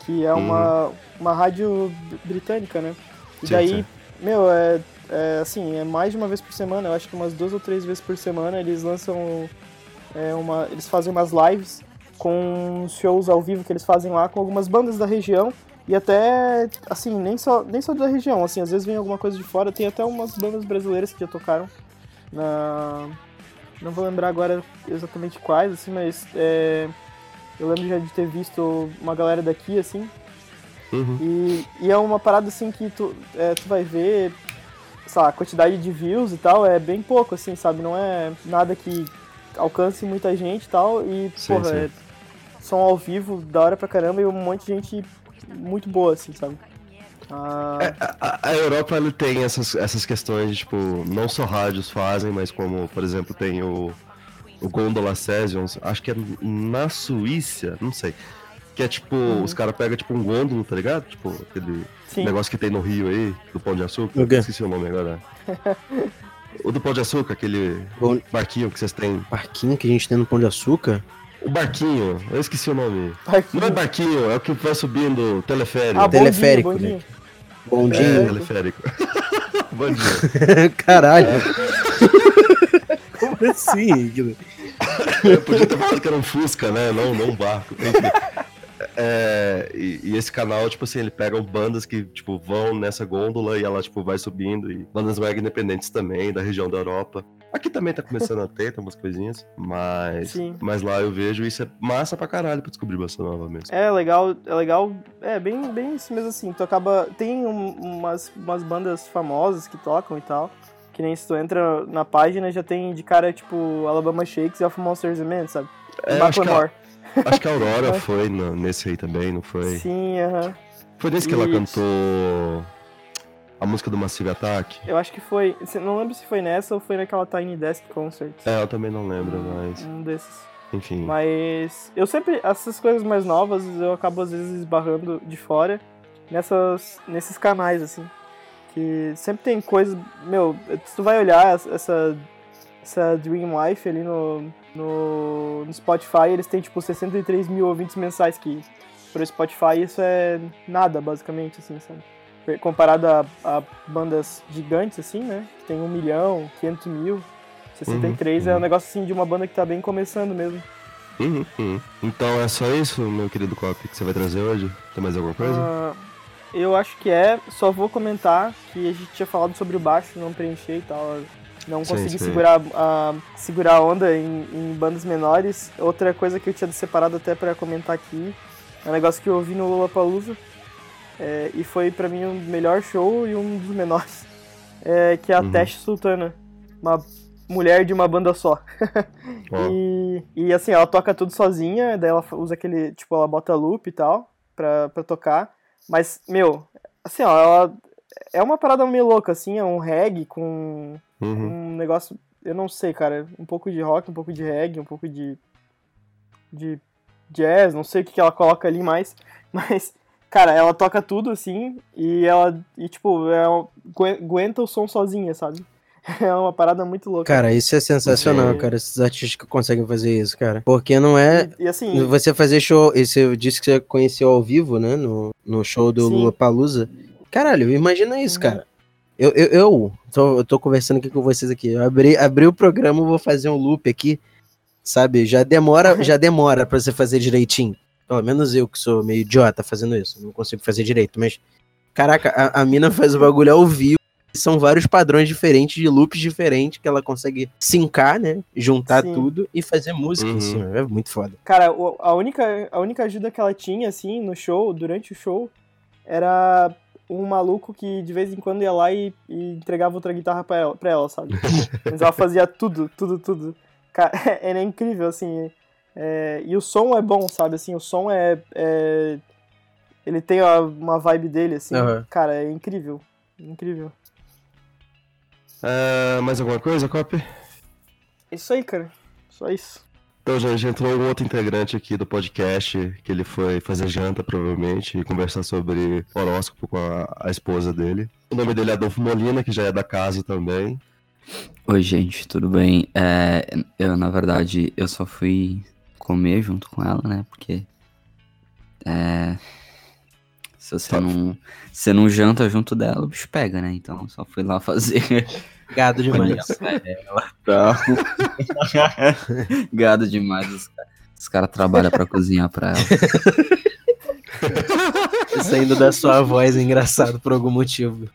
que é uma, uma rádio britânica, né? E. Sim, daí, sim. meu, é, é assim, é mais de uma vez por semana, eu acho que umas duas ou três vezes por semana eles lançam é, uma. Eles fazem umas lives com shows ao vivo que eles fazem lá com algumas bandas da região e até assim, nem só, nem só da região, assim, às vezes vem alguma coisa de fora, tem até umas bandas brasileiras que já tocaram na não vou lembrar agora exatamente quais, assim, mas é, eu lembro já de ter visto uma galera daqui, assim, Uhum. e, e é uma parada assim que tu, é, tu vai ver, sei lá, a quantidade de views e tal é bem pouco, assim, sabe? Não é nada que alcance muita gente e tal. E, Sim, porra, sim. é som ao vivo, da hora pra caramba, e um monte de gente muito boa, assim, sabe? Ah, É, a, a Europa ele tem essas, essas questões de, tipo, não só rádios fazem, mas como, por exemplo, tem o, o Gondola Sessions, acho que é na Suíça, não sei. Que é tipo, os caras pegam tipo um gôndolo, tá ligado? Tipo, aquele sim. negócio que tem no Rio aí, do Pão de Açúcar. O quê? Esqueci o nome agora. *laughs* o do Pão de Açúcar, aquele Bom, barquinho que vocês têm. parquinho que a gente tem no Pão de Açúcar. O barquinho, eu esqueci o nome. Parquinho. Não é barquinho, é o que vai subindo, teleférico. Ah, bondinho, teleférico, bondinho. né? Bondinho. é, é. teleférico. *laughs* Bandinho. *laughs* Caralho. Como assim? Eu podia ter falado que era um Fusca, né? Não, não um barco. É, e, e esse canal, tipo assim, ele pega bandas que, tipo, vão nessa gôndola e ela, tipo, vai subindo. E bandas mega independentes também, da região da Europa. Aqui também tá começando a ter, tem umas coisinhas. Mas, Sim. mas lá eu vejo isso é massa pra caralho pra descobrir bossa nova mesmo. É legal, é legal, é bem, bem isso mesmo assim. Tu acaba. Tem um- umas, umas bandas famosas que tocam e tal. Que nem se tu entra na página já tem de cara tipo Alabama Shakes e Of Monsters and Men, sabe? É, acho, que a, Macklemore. *laughs* acho que a Aurora foi no- nesse aí também, não foi? Sim, aham. Foi nesse que ela Isso. cantou a música do Massive Attack? Eu acho que foi. Não lembro se foi nessa ou foi naquela Tiny Desk Concert. É, eu também não lembro, mas. Um desses. Enfim. Mas eu sempre. Essas coisas mais novas eu acabo às vezes esbarrando de fora nessas, nesses canais, assim. Que sempre tem coisas. Meu, se tu vai olhar essa, essa Dream Life ali no, no, no Spotify, eles têm tipo 63 mil ouvintes mensais que pro Spotify isso é nada, basicamente, assim, sabe? Comparado a, a bandas gigantes, assim, né? Que tem 1 milhão, 500 mil. 63 é um uhum. negócio assim de uma banda que tá bem começando mesmo. Uhum, uhum. Então é só isso, meu querido Cop, que você vai trazer hoje? Tem mais alguma coisa? Ah, Eu acho que é, só vou comentar que a gente tinha falado sobre o baixo, não preencher e tal. Não Sim, consegui sim. segurar a, segurar a onda em, em bandas menores. Outra coisa que eu tinha separado até pra comentar aqui é um negócio que eu ouvi no Lollapalooza é, e foi pra mim o melhor show e um dos menores, é, que é a Uhum. Tesh Sultana, uma mulher de uma banda só. *laughs* E, e assim, ela toca tudo sozinha, daí ela usa aquele, tipo, ela bota loop e tal pra, pra tocar. Mas, meu, assim, ó, ela é uma parada meio louca, assim, é um reggae com uhum. um negócio, eu não sei, cara, um pouco de rock, um pouco de reggae, um pouco de, de jazz, não sei o que, que ela coloca ali mais, *laughs* mas, cara, ela toca tudo, assim, e ela, e tipo, é, aguen- aguenta o som sozinha, sabe? *laughs* É uma parada muito louca. Cara, isso é sensacional, Sim. cara. Esses artistas que conseguem fazer isso, cara. Porque não é. E, e assim, Você fazer show. e Você disse que você conheceu ao vivo, né? No, no show do. Lula Palusa. Caralho, imagina isso, Uhum. cara. Eu, eu, eu, tô, eu tô conversando aqui com vocês aqui. Eu abri, abri o programa, vou fazer um loop aqui. Sabe? Já demora, *laughs* já demora pra você fazer direitinho. Pelo menos eu que sou meio idiota fazendo isso. Não consigo fazer direito. Mas, caraca, a, a mina faz o bagulho ao vivo. São vários padrões diferentes, de loops diferentes, que ela consegue sincar, né? Juntar Sim. tudo e fazer música Uhum. em cima. É muito foda. Cara, a única, a única ajuda que ela tinha, assim, no show, durante o show, era um maluco que de vez em quando ia lá e, e entregava outra guitarra pra ela, pra ela sabe? *laughs* Mas ela fazia tudo, tudo, tudo. Cara, *laughs* era incrível, assim. É, e o som é bom, sabe? Assim, o som é. é- ele tem a- uma vibe dele, assim. Aham. Cara, é incrível. Incrível. É, mais alguma coisa, Cop? Isso aí, cara. Só isso. Então, gente, entrou um outro integrante aqui do podcast, que ele foi fazer janta, provavelmente, e conversar sobre horóscopo com a, a esposa dele. O nome dele é Adolfo Molina, que já é da casa também. Oi, gente, tudo bem? É, eu, na verdade, eu só fui comer junto com ela, né? Porque. É. Se você Tá. não. Você não janta junto dela, o bicho pega, né? Então só fui lá fazer. *laughs* Gado demais. Tal. *laughs* Gado demais. Os, os caras trabalham pra cozinhar pra ela. *laughs* Saindo da sua voz é engraçado por algum motivo.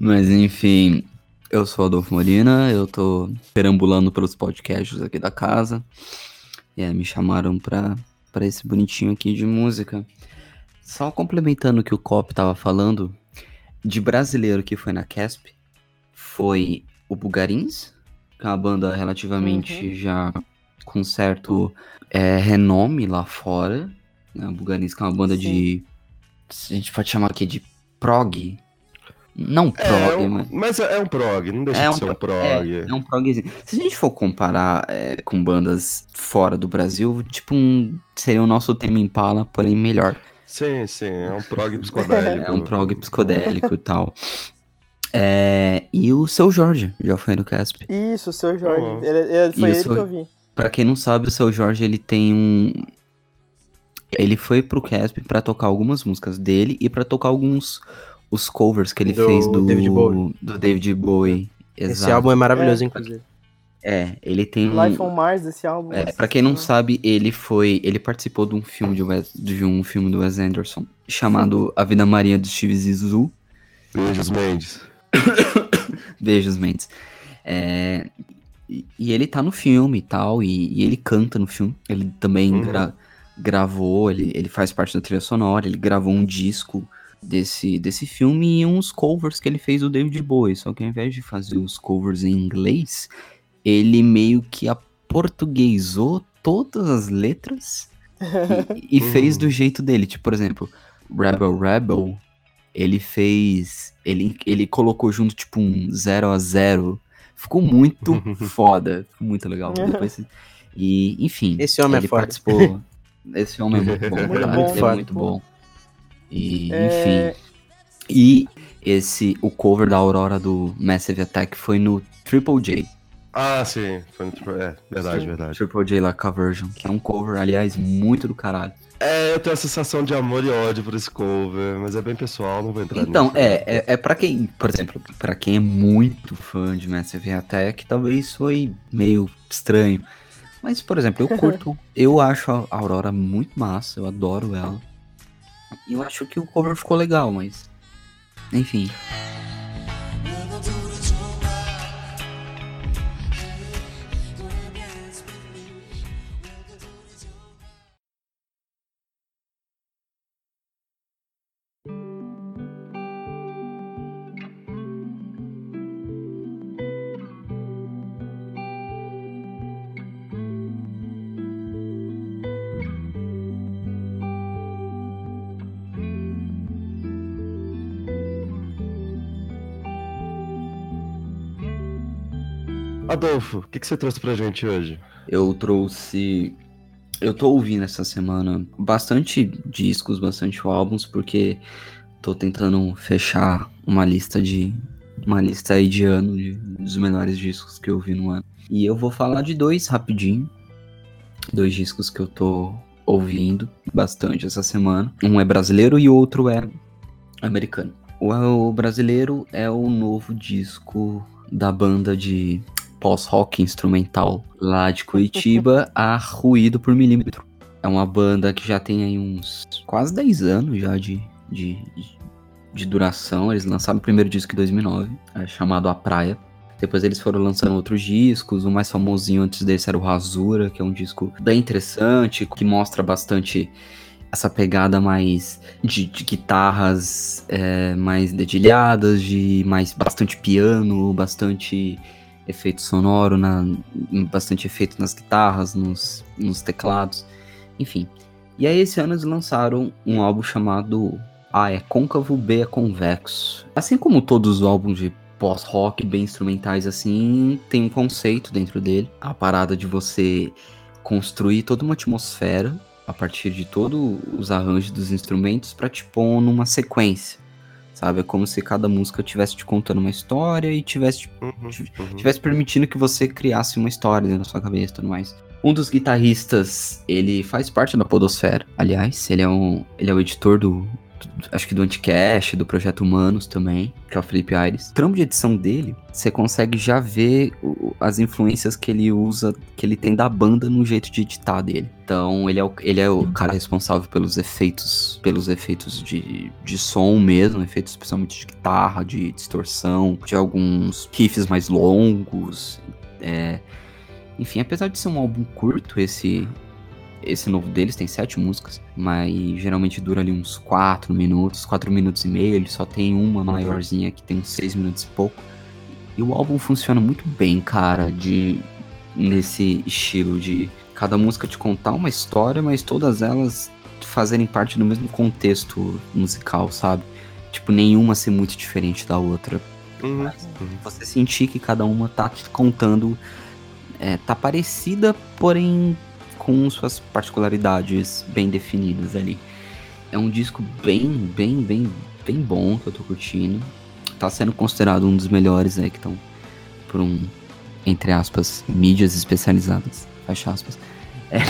Mas enfim, eu sou Adolfo Molina, eu tô perambulando pelos podcasts aqui da casa. E aí me chamaram pra, pra esse bonitinho aqui de música. Só complementando o que o Cop tava falando, de brasileiro que foi na Casp, foi o Bugarins, que é uma banda relativamente já com certo é, renome lá fora. Né? O Bugarins que é uma banda Sim. de. A gente pode chamar aqui de prog. Não É, prog, um- mas. mas é um prog, não deixa É de um ser um pro- prog. É, é um progzinho. Se a gente for comparar é, com bandas fora do Brasil, tipo, um, seria o nosso tema Impala, porém melhor. Sim, sim, é um prog psicodélico. *laughs* É um prog psicodélico e tal. É, e o Seu Jorge já foi no Casp. Isso, o seu Jorge. Uhum. Ele- ele- foi Isso. ele que eu vi. Pra quem não sabe, o Seu Jorge, ele tem um... Ele foi pro Casp pra tocar algumas músicas dele e pra tocar alguns... Os covers que ele Do fez do David Bowie. do David Bowie. Esse Exato. álbum é maravilhoso, É. inclusive. É, ele tem. Life on Mars desse álbum. É, pra quem não nossa, sabe, ele foi. Ele participou de um filme de, Wes, de um filme do Wes Anderson chamado A Vida Maria de Steve Zissou. Beijos, Mendes. *coughs* Beijos, Mendes. É, e, e ele tá no filme e tal, e, e ele canta no filme. Ele também Uhum. gra- gravou, ele, ele faz parte da trilha sonora, ele gravou um disco desse, desse filme e uns covers que ele fez do David Bowie. Só que ao invés de fazer os covers em inglês, ele meio que aportuguesou todas as letras e, e *laughs* fez do jeito dele. Tipo, por exemplo, Rebel Rebel, ele fez. Ele, ele colocou junto, tipo, um 0 a 0 Ficou muito *laughs* foda. Ficou muito legal. *laughs* Depois, e, enfim. Esse homem é ele foda. participou. Esse homem é muito bom, Muito cara. bom, Ele é muito bom. E, É, enfim. E esse, o cover da Aurora do Massive Attack foi no Triple J. Ah, sim. Foi no- É, verdade, Sim. verdade. Triple J La Version, que é um cover, aliás, muito do caralho. É, eu tenho a sensação de amor e ódio por esse cover, mas é bem pessoal, não vou entrar Então, nisso. é, é, é para quem, por exemplo, pra quem é muito fã de Massive Attack, talvez foi meio estranho. Mas, por exemplo, eu *laughs* curto, eu acho a Aurora muito massa, eu adoro ela. Eu acho que o cover ficou legal, mas. Enfim. Adolfo, o que, que você trouxe pra gente hoje? Eu trouxe. Eu tô ouvindo essa semana bastante discos, bastante álbuns, porque tô tentando fechar uma lista de. Uma lista aí de ano de, dos melhores discos que eu ouvi no ano. E eu vou falar de dois rapidinho. Dois discos que eu tô ouvindo bastante essa semana. Um é brasileiro e o outro é americano. O brasileiro é o novo disco da banda de pós-rock instrumental lá de Curitiba *laughs* a Ruído por Milímetro. É uma banda que já tem aí uns quase 10 anos já de, de, de duração. Eles lançaram o primeiro disco em 2009, é chamado A Praia. Depois eles foram lançando outros discos. O mais famosinho antes desse era o Rasura, que é um disco bem interessante, que mostra bastante essa pegada mais de, de guitarras é, mais dedilhadas, de mais bastante piano, bastante efeito sonoro, na, bastante efeito nas guitarras, nos, nos teclados, enfim. E aí esse ano eles lançaram um álbum chamado A é côncavo, B é convexo. Assim como todos os álbuns de pós-rock bem instrumentais assim, tem um conceito dentro dele, a parada de você construir toda uma atmosfera a partir de todos os arranjos dos instrumentos para te pôr numa sequência sabe? É como se cada música tivesse te contando uma história e tivesse, uhum, uhum. tivesse permitindo que você criasse uma história dentro da sua cabeça e tudo mais. Um dos guitarristas, ele faz parte da Podosfera, aliás, ele é, um, ele é o editor do, acho que do Anticast, do Projeto Humanos também, que é o Felipe Aires. O trampo de edição dele, você consegue já ver as influências que ele usa, que ele tem da banda no jeito de editar dele. Então, ele é o, ele é o cara responsável pelos efeitos, pelos efeitos de, de som mesmo, efeitos especialmente de guitarra, de distorção, de alguns riffs mais longos. É... Enfim, apesar de ser um álbum curto, esse esse novo deles tem sete músicas, mas geralmente dura ali uns quatro minutos, quatro minutos e meio. Ele só tem uma maiorzinha que tem uns seis minutos e pouco. E o álbum funciona muito bem, cara, de nesse estilo de cada música te contar uma história, mas todas elas fazerem parte do mesmo contexto musical, sabe? Tipo, nenhuma ser muito diferente da outra. Uhum. uhum. Você sentir que cada uma tá te contando. É, tá parecida, porém com suas particularidades bem definidas ali. É um disco bem, bem, bem, bem bom que eu tô curtindo. Tá sendo considerado um dos melhores aí que estão por um, entre aspas, mídias especializadas. Fecha aspas. É.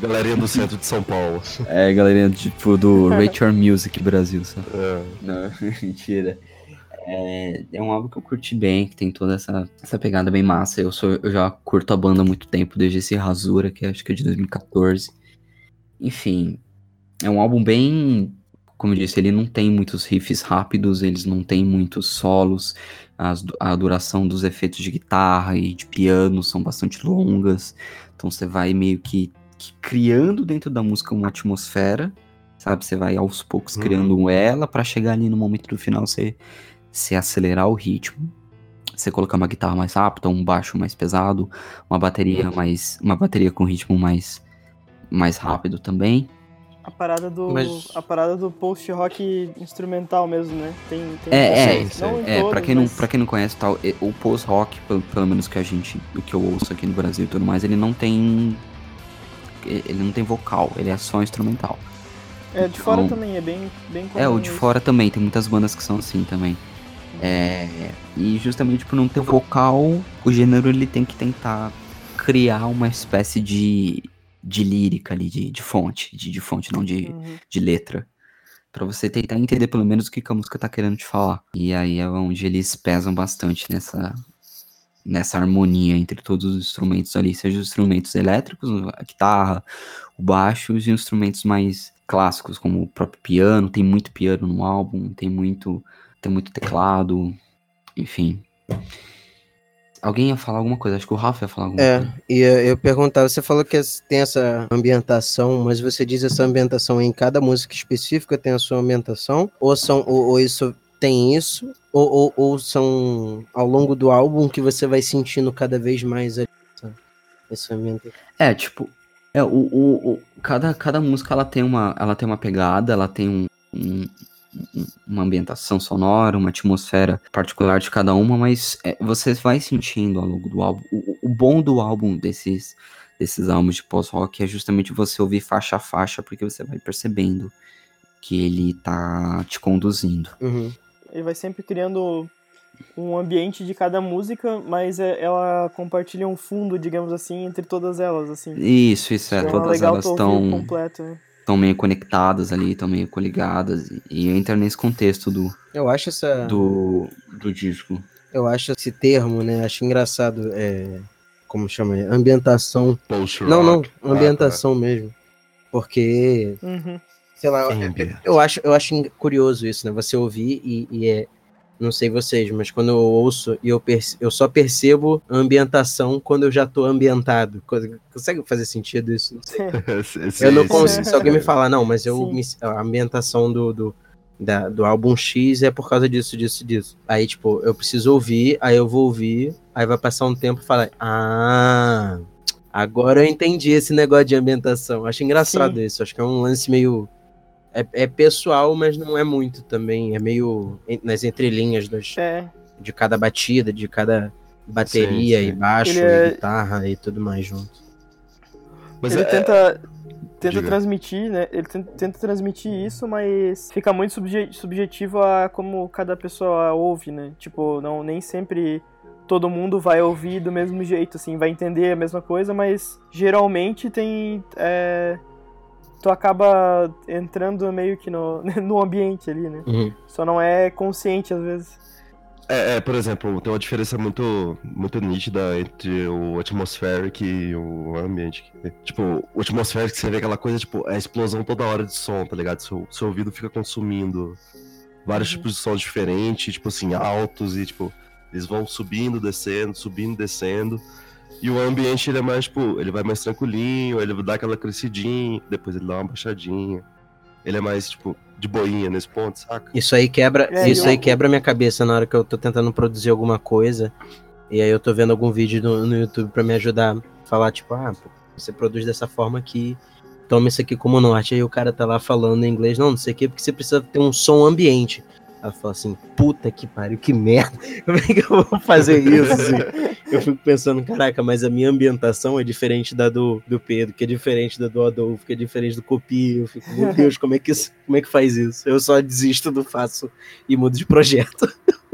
*laughs* galerinha do centro de São Paulo. É, galerinha tipo do Your Music Brasil, sabe? É. Não, *laughs* mentira. É, é um álbum que eu curti bem, que tem toda essa, essa pegada bem massa. Eu, sou, eu já curto a banda há muito tempo, desde esse Rasura, que acho que é de 2014. Enfim, é um álbum bem. Como eu disse, ele não tem muitos riffs rápidos, eles não tem muitos solos. As, a duração dos efeitos de guitarra e de piano são bastante longas. Então você vai meio que, que criando dentro da música uma atmosfera, sabe? Você vai aos poucos uhum. criando ela para chegar ali no momento do final você você acelerar o ritmo, você colocar uma guitarra mais rápida, um baixo mais pesado, uma bateria mais, uma bateria com ritmo mais mais rápido também. A parada do Mas... a parada do post rock instrumental mesmo, né? Tem, tem é, é, não é, para quem mas... não para quem não conhece tal, o post rock, pelo, pelo menos que a gente, o que eu ouço aqui no Brasil e tudo mais, ele não tem ele não tem vocal, ele é só instrumental. É, de fora então, também é bem bem É, o de fora também, tem muitas bandas que são assim também. É, e justamente por não ter vocal, o gênero ele tem que tentar criar uma espécie de, de lírica ali, de, de fonte, de, de fonte, não de, uhum. de letra. para você tentar entender pelo menos o que, a música tá querendo te falar. E aí é onde eles pesam bastante nessa, nessa harmonia entre todos os instrumentos ali, seja os instrumentos elétricos, a guitarra, o baixo e os instrumentos mais clássicos, como o próprio piano, tem muito piano no álbum, tem muito, tem muito teclado, enfim. Alguém ia falar alguma coisa, acho que o Rafa ia falar alguma É, coisa. e eu, eu perguntava, você falou que tem essa ambientação, mas você diz essa ambientação em cada música específica tem a sua ambientação? Ou são ou, ou isso tem isso? Ou, ou, ou são ao longo do álbum que você vai sentindo cada vez mais essa, essa ambientação? É, tipo, é, o, o, o- cada, cada música ela tem uma, ela tem uma pegada, ela tem um- um- uma ambientação sonora, uma atmosfera particular de cada uma, mas é, você vai sentindo ao longo do álbum. O, o- bom do álbum desses, desses álbuns de pós-rock é justamente você ouvir faixa a faixa, porque você vai percebendo que ele tá te conduzindo. Uhum. Ele vai sempre criando um ambiente de cada música, mas é- ela compartilha um fundo, digamos assim, entre todas elas, assim. Isso, isso, é, Então todas legal elas estão completo, né? Estão meio conectadas ali, estão meio coligadas, e entra nesse contexto do, Eu acho essa. do, do disco. Eu acho esse termo, né? Acho engraçado. É, como chama? Ambientação. Post Não, não, ambientação mesmo. Porque, Uhum. sei lá, Ambient. eu acho, eu acho curioso isso, né? Você ouvir e, e é. Não sei vocês, mas quando eu ouço e eu, eu só percebo a ambientação quando eu já tô ambientado. Consegue fazer sentido isso? Não sei. *laughs* *laughs* Esse- Eu não consigo. Se alguém me falar, não, mas eu Sim. me- a ambientação do, do, da- do álbum X é por causa disso, disso, disso. Aí, tipo, eu preciso ouvir, aí eu vou ouvir, aí vai passar um tempo e falar, ah, agora eu entendi esse negócio de ambientação. Acho engraçado isso. Acho que é um lance meio. É, é pessoal, mas não é muito também. É meio nas entrelinhas das, É, de cada batida, de cada bateria Sim, sim. e baixo Ele e é- guitarra e tudo mais junto. Mas ele é- tenta, tenta Diga. transmitir, né? Ele tenta, tenta transmitir isso, mas fica muito subje- subjetivo a como cada pessoa ouve, né? Tipo, não, nem sempre todo mundo vai ouvir do mesmo jeito, assim, vai entender a mesma coisa, mas geralmente tem. Tu acaba entrando meio que no, *laughs* no ambiente ali, né? Uhum. Só não é consciente às vezes. É, é, por exemplo, tem uma diferença muito, muito nítida entre o atmospheric e o ambiente. Tipo, o atmospheric você vê aquela coisa, tipo, é a explosão toda hora de som, tá ligado? Seu, seu ouvido fica consumindo vários Uhum. tipos de sons diferentes, tipo assim, altos e, tipo, eles vão subindo, descendo, subindo, descendo. E o ambiente, ele é mais, tipo, ele vai mais tranquilinho, ele dá aquela crescidinha, depois ele dá uma baixadinha. Ele é mais, tipo, de boinha nesse ponto, saca? Isso aí quebra, É, isso eu- aí quebra minha cabeça na hora que eu tô tentando produzir alguma coisa. E aí eu tô vendo algum vídeo no, no YouTube pra me ajudar a falar, tipo, ah, pô, você produz dessa forma aqui, toma isso aqui como norte. Aí o cara tá lá falando em inglês, não, não sei o quê, porque você precisa ter um som ambiente. Ela fala assim, puta que pariu, que merda. *laughs* Como é que eu vou fazer isso? assim? Eu fico pensando, caraca, mas a minha ambientação é diferente da do, do Pedro, que é diferente da do Adolfo, que é diferente do Copi. Eu fico, meu *laughs* Deus, como é que, isso, como é que faz isso? Eu só desisto do faço e mudo de projeto. *laughs*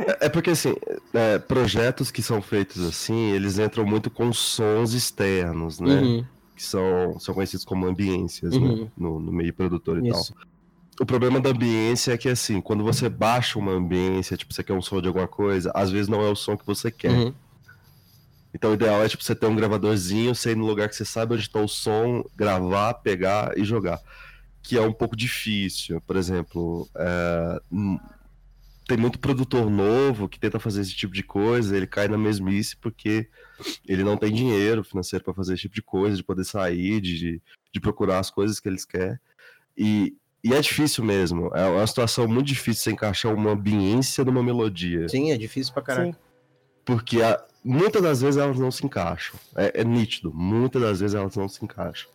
É é porque, assim, é, projetos que são feitos assim, eles entram muito com sons externos, né? Uhum, Que são, são conhecidos como ambiências, Uhum. né? No, no meio produtor e Isso. tal. O problema da ambiência é que, assim, quando você baixa uma ambiência, tipo, você quer um som de alguma coisa, às vezes não é o som que você quer. uhum. Então o ideal é, tipo, você ter um gravadorzinho, você ir no lugar que você sabe onde está o som, gravar, pegar e jogar. Que é um pouco difícil. Por exemplo, é, tem muito produtor novo que tenta fazer esse tipo de coisa, ele cai na mesmice porque ele não tem dinheiro financeiro para fazer esse tipo de coisa, de poder sair, de, de procurar as coisas que eles querem. E, e é difícil mesmo. É uma situação muito difícil você encaixar uma ambiência numa melodia. Sim, é difícil pra caraca. Sim. Porque a- muitas das vezes elas não se encaixam. É, é nítido. Muitas das vezes elas não se encaixam.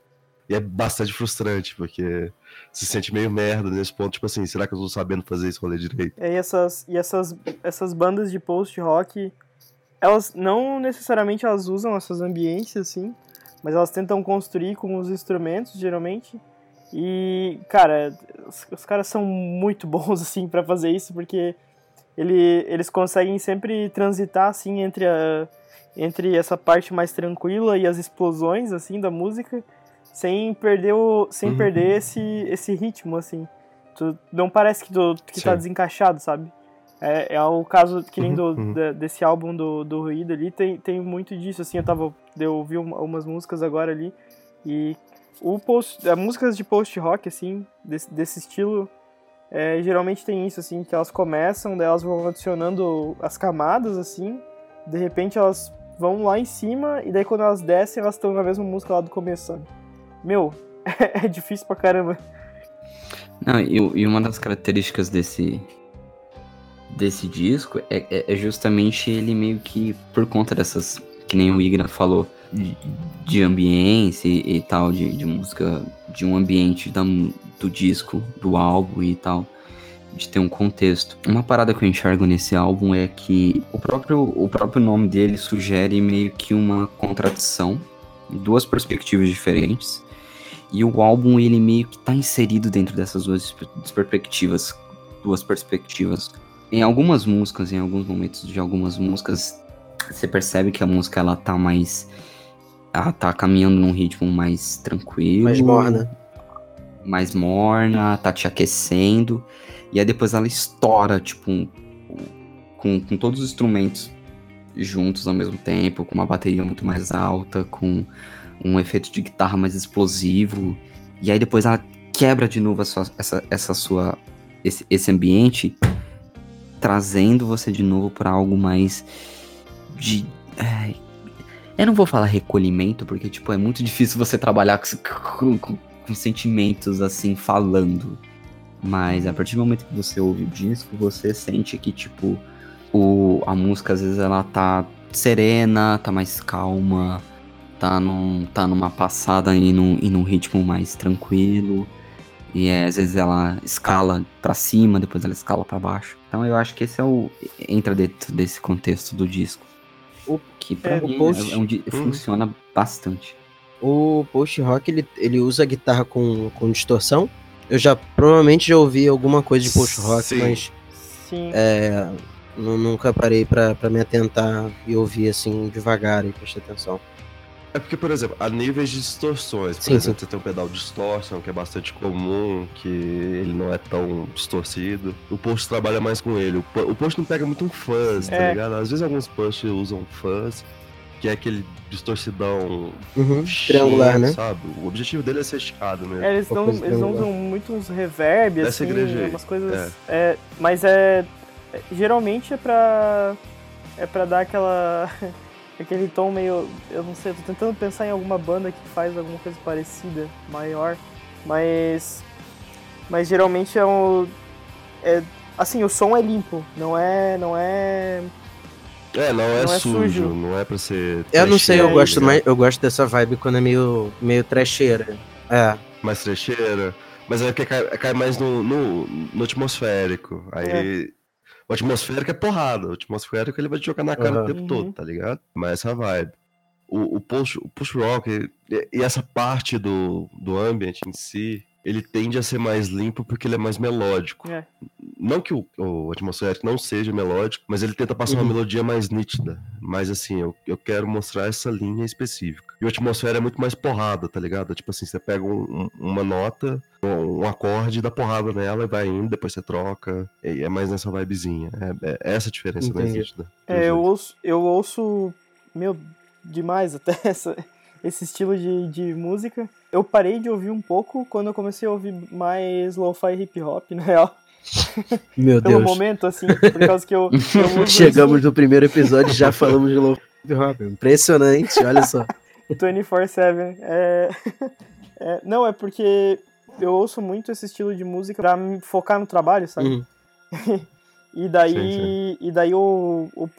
E é bastante frustrante, porque se sente meio merda nesse ponto. Tipo assim, será que eu tô sabendo fazer esse rolê direito? É, E essas, e essas, essas bandas de post-rock, elas não necessariamente elas usam essas ambiências, assim, mas elas tentam construir com os instrumentos, geralmente. E, cara, os, os caras são muito *laughs* bons, assim, pra fazer isso, porque ele, eles conseguem sempre transitar, assim, entre, a, entre essa parte mais tranquila e as explosões, assim, da música, sem perder, o, sem Uhum. perder esse, esse ritmo, assim. Tu, não parece que, tu, que tá desencaixado, sabe? É, é o caso que nem Uhum, do, uhum. da- desse álbum do, do Ruído ali, tem, tem muito disso, assim, eu tava, eu ouvi uma- umas músicas agora ali, e o post, as músicas de post-rock, assim, desse, desse estilo, é, geralmente tem isso, assim, que elas começam, daí elas vão adicionando as camadas, assim, de repente elas vão lá em cima, e daí quando elas descem, elas estão na mesma música lá do começo? Meu, *laughs* é difícil pra caramba. Não, e, e uma das características desse desse disco é, é- é justamente ele meio que por conta dessas que nem o Igra falou de, de ambiência e, e tal de, de música de um ambiente da, do disco do álbum e tal de ter um contexto uma parada que eu enxergo nesse álbum é que o próprio o próprio nome dele sugere meio que uma contradição duas perspectivas diferentes e o álbum, ele meio que tá inserido dentro dessas duas perspe- perspectivas. Duas perspectivas. Em algumas músicas, em alguns momentos de algumas músicas, você percebe que a música, ela tá mais... Ela tá caminhando num ritmo mais tranquilo. Mais morna. Mais morna, tá te aquecendo. E aí depois ela estoura, tipo, um- com, com todos os instrumentos juntos ao mesmo tempo, com uma bateria muito mais alta, com um efeito de guitarra mais explosivo. E aí depois ela quebra de novo sua- essa, essa sua, esse, esse ambiente, trazendo você de novo para algo mais de. ai, eu não vou falar recolhimento, porque tipo, é muito difícil você trabalhar com, com- com sentimentos assim, falando. Mas a partir do momento que você ouve o disco, você sente que, tipo, o, a música às vezes ela tá serena, tá mais calma, tá, num, tá numa passada e num, e num ritmo mais tranquilo. E é, às vezes ela escala pra cima, depois ela escala pra baixo. Então eu acho que esse é o. entra dentro desse contexto do disco. O, Que pra É, o mim post- é um di- Uhum. funciona bastante. o post-rock, ele, ele usa guitarra com, com distorção. Eu já, provavelmente já ouvi alguma coisa de post-rock, Sim. mas Sim. é, nu- nunca parei pra, pra me atentar e ouvir assim devagar e prestar atenção. É porque, por exemplo, há níveis de distorções. Por Sim, exemplo, você tem um pedal de distorção, que é bastante comum, que ele não é tão distorcido. O post trabalha mais com ele. O, post não pega muito um fuzz, tá É. ligado? Às vezes alguns posts usam fuzz, que é aquele distorcidão Uhum, cheio, triangular, né? sabe? O objetivo dele é ser esticado mesmo. É, eles, eles triangular. usam muitos reverb, Dessa assim, umas coisas. É, mas é. é- Geralmente é pra. É pra dar aquela. *laughs* aquele tom meio. Eu não sei, eu tô tentando pensar em alguma banda que faz alguma coisa parecida, maior. Mas. Mas geralmente é um. É, assim, o som é limpo, não é. Não é. É, não é, Não é sujo, sujo. não é pra ser. Eu não sei, eu gosto né? mais, eu gosto dessa vibe quando é meio, meio trecheira. É, mais trecheira. Mas é porque cai, cai mais no, no, no atmosférico. Aí. O atmosférico é porrada. O atmosférico ele vai te jogar na cara Aham. o tempo Uhum. todo, tá ligado? Mas essa vibe. O, o post, o post rock e, e essa parte do, do ambient em si, ele tende a ser mais limpo porque ele é mais melódico. É. Não que o, o atmosférico não seja melódico, mas ele tenta passar Uhum. uma melodia mais nítida. Mas assim, eu, eu quero mostrar essa linha específica. E o atmosfera é muito mais porrada, tá ligado? Tipo assim, você pega um- um- uma nota, um, um acorde, dá porrada nela e vai indo, depois você troca. E é mais nessa vibezinha. É, é essa a diferença mais Entendi. nítida. É, eu ouço, eu ouço, meu, demais até *laughs* essa, esse estilo de, de música. Eu parei de ouvir um pouco quando eu comecei a ouvir mais lo-fi hip hop, *laughs* na real. meu Pelo Deus. momento, assim, por causa que eu, eu *laughs* Chegamos no primeiro episódio e já falamos de lo *laughs* hip hop. Impressionante, olha só. 24-7. É... é, não, é porque eu ouço muito esse estilo de música pra me focar no trabalho, sabe? Uhum. E daí, Sim, E daí o, o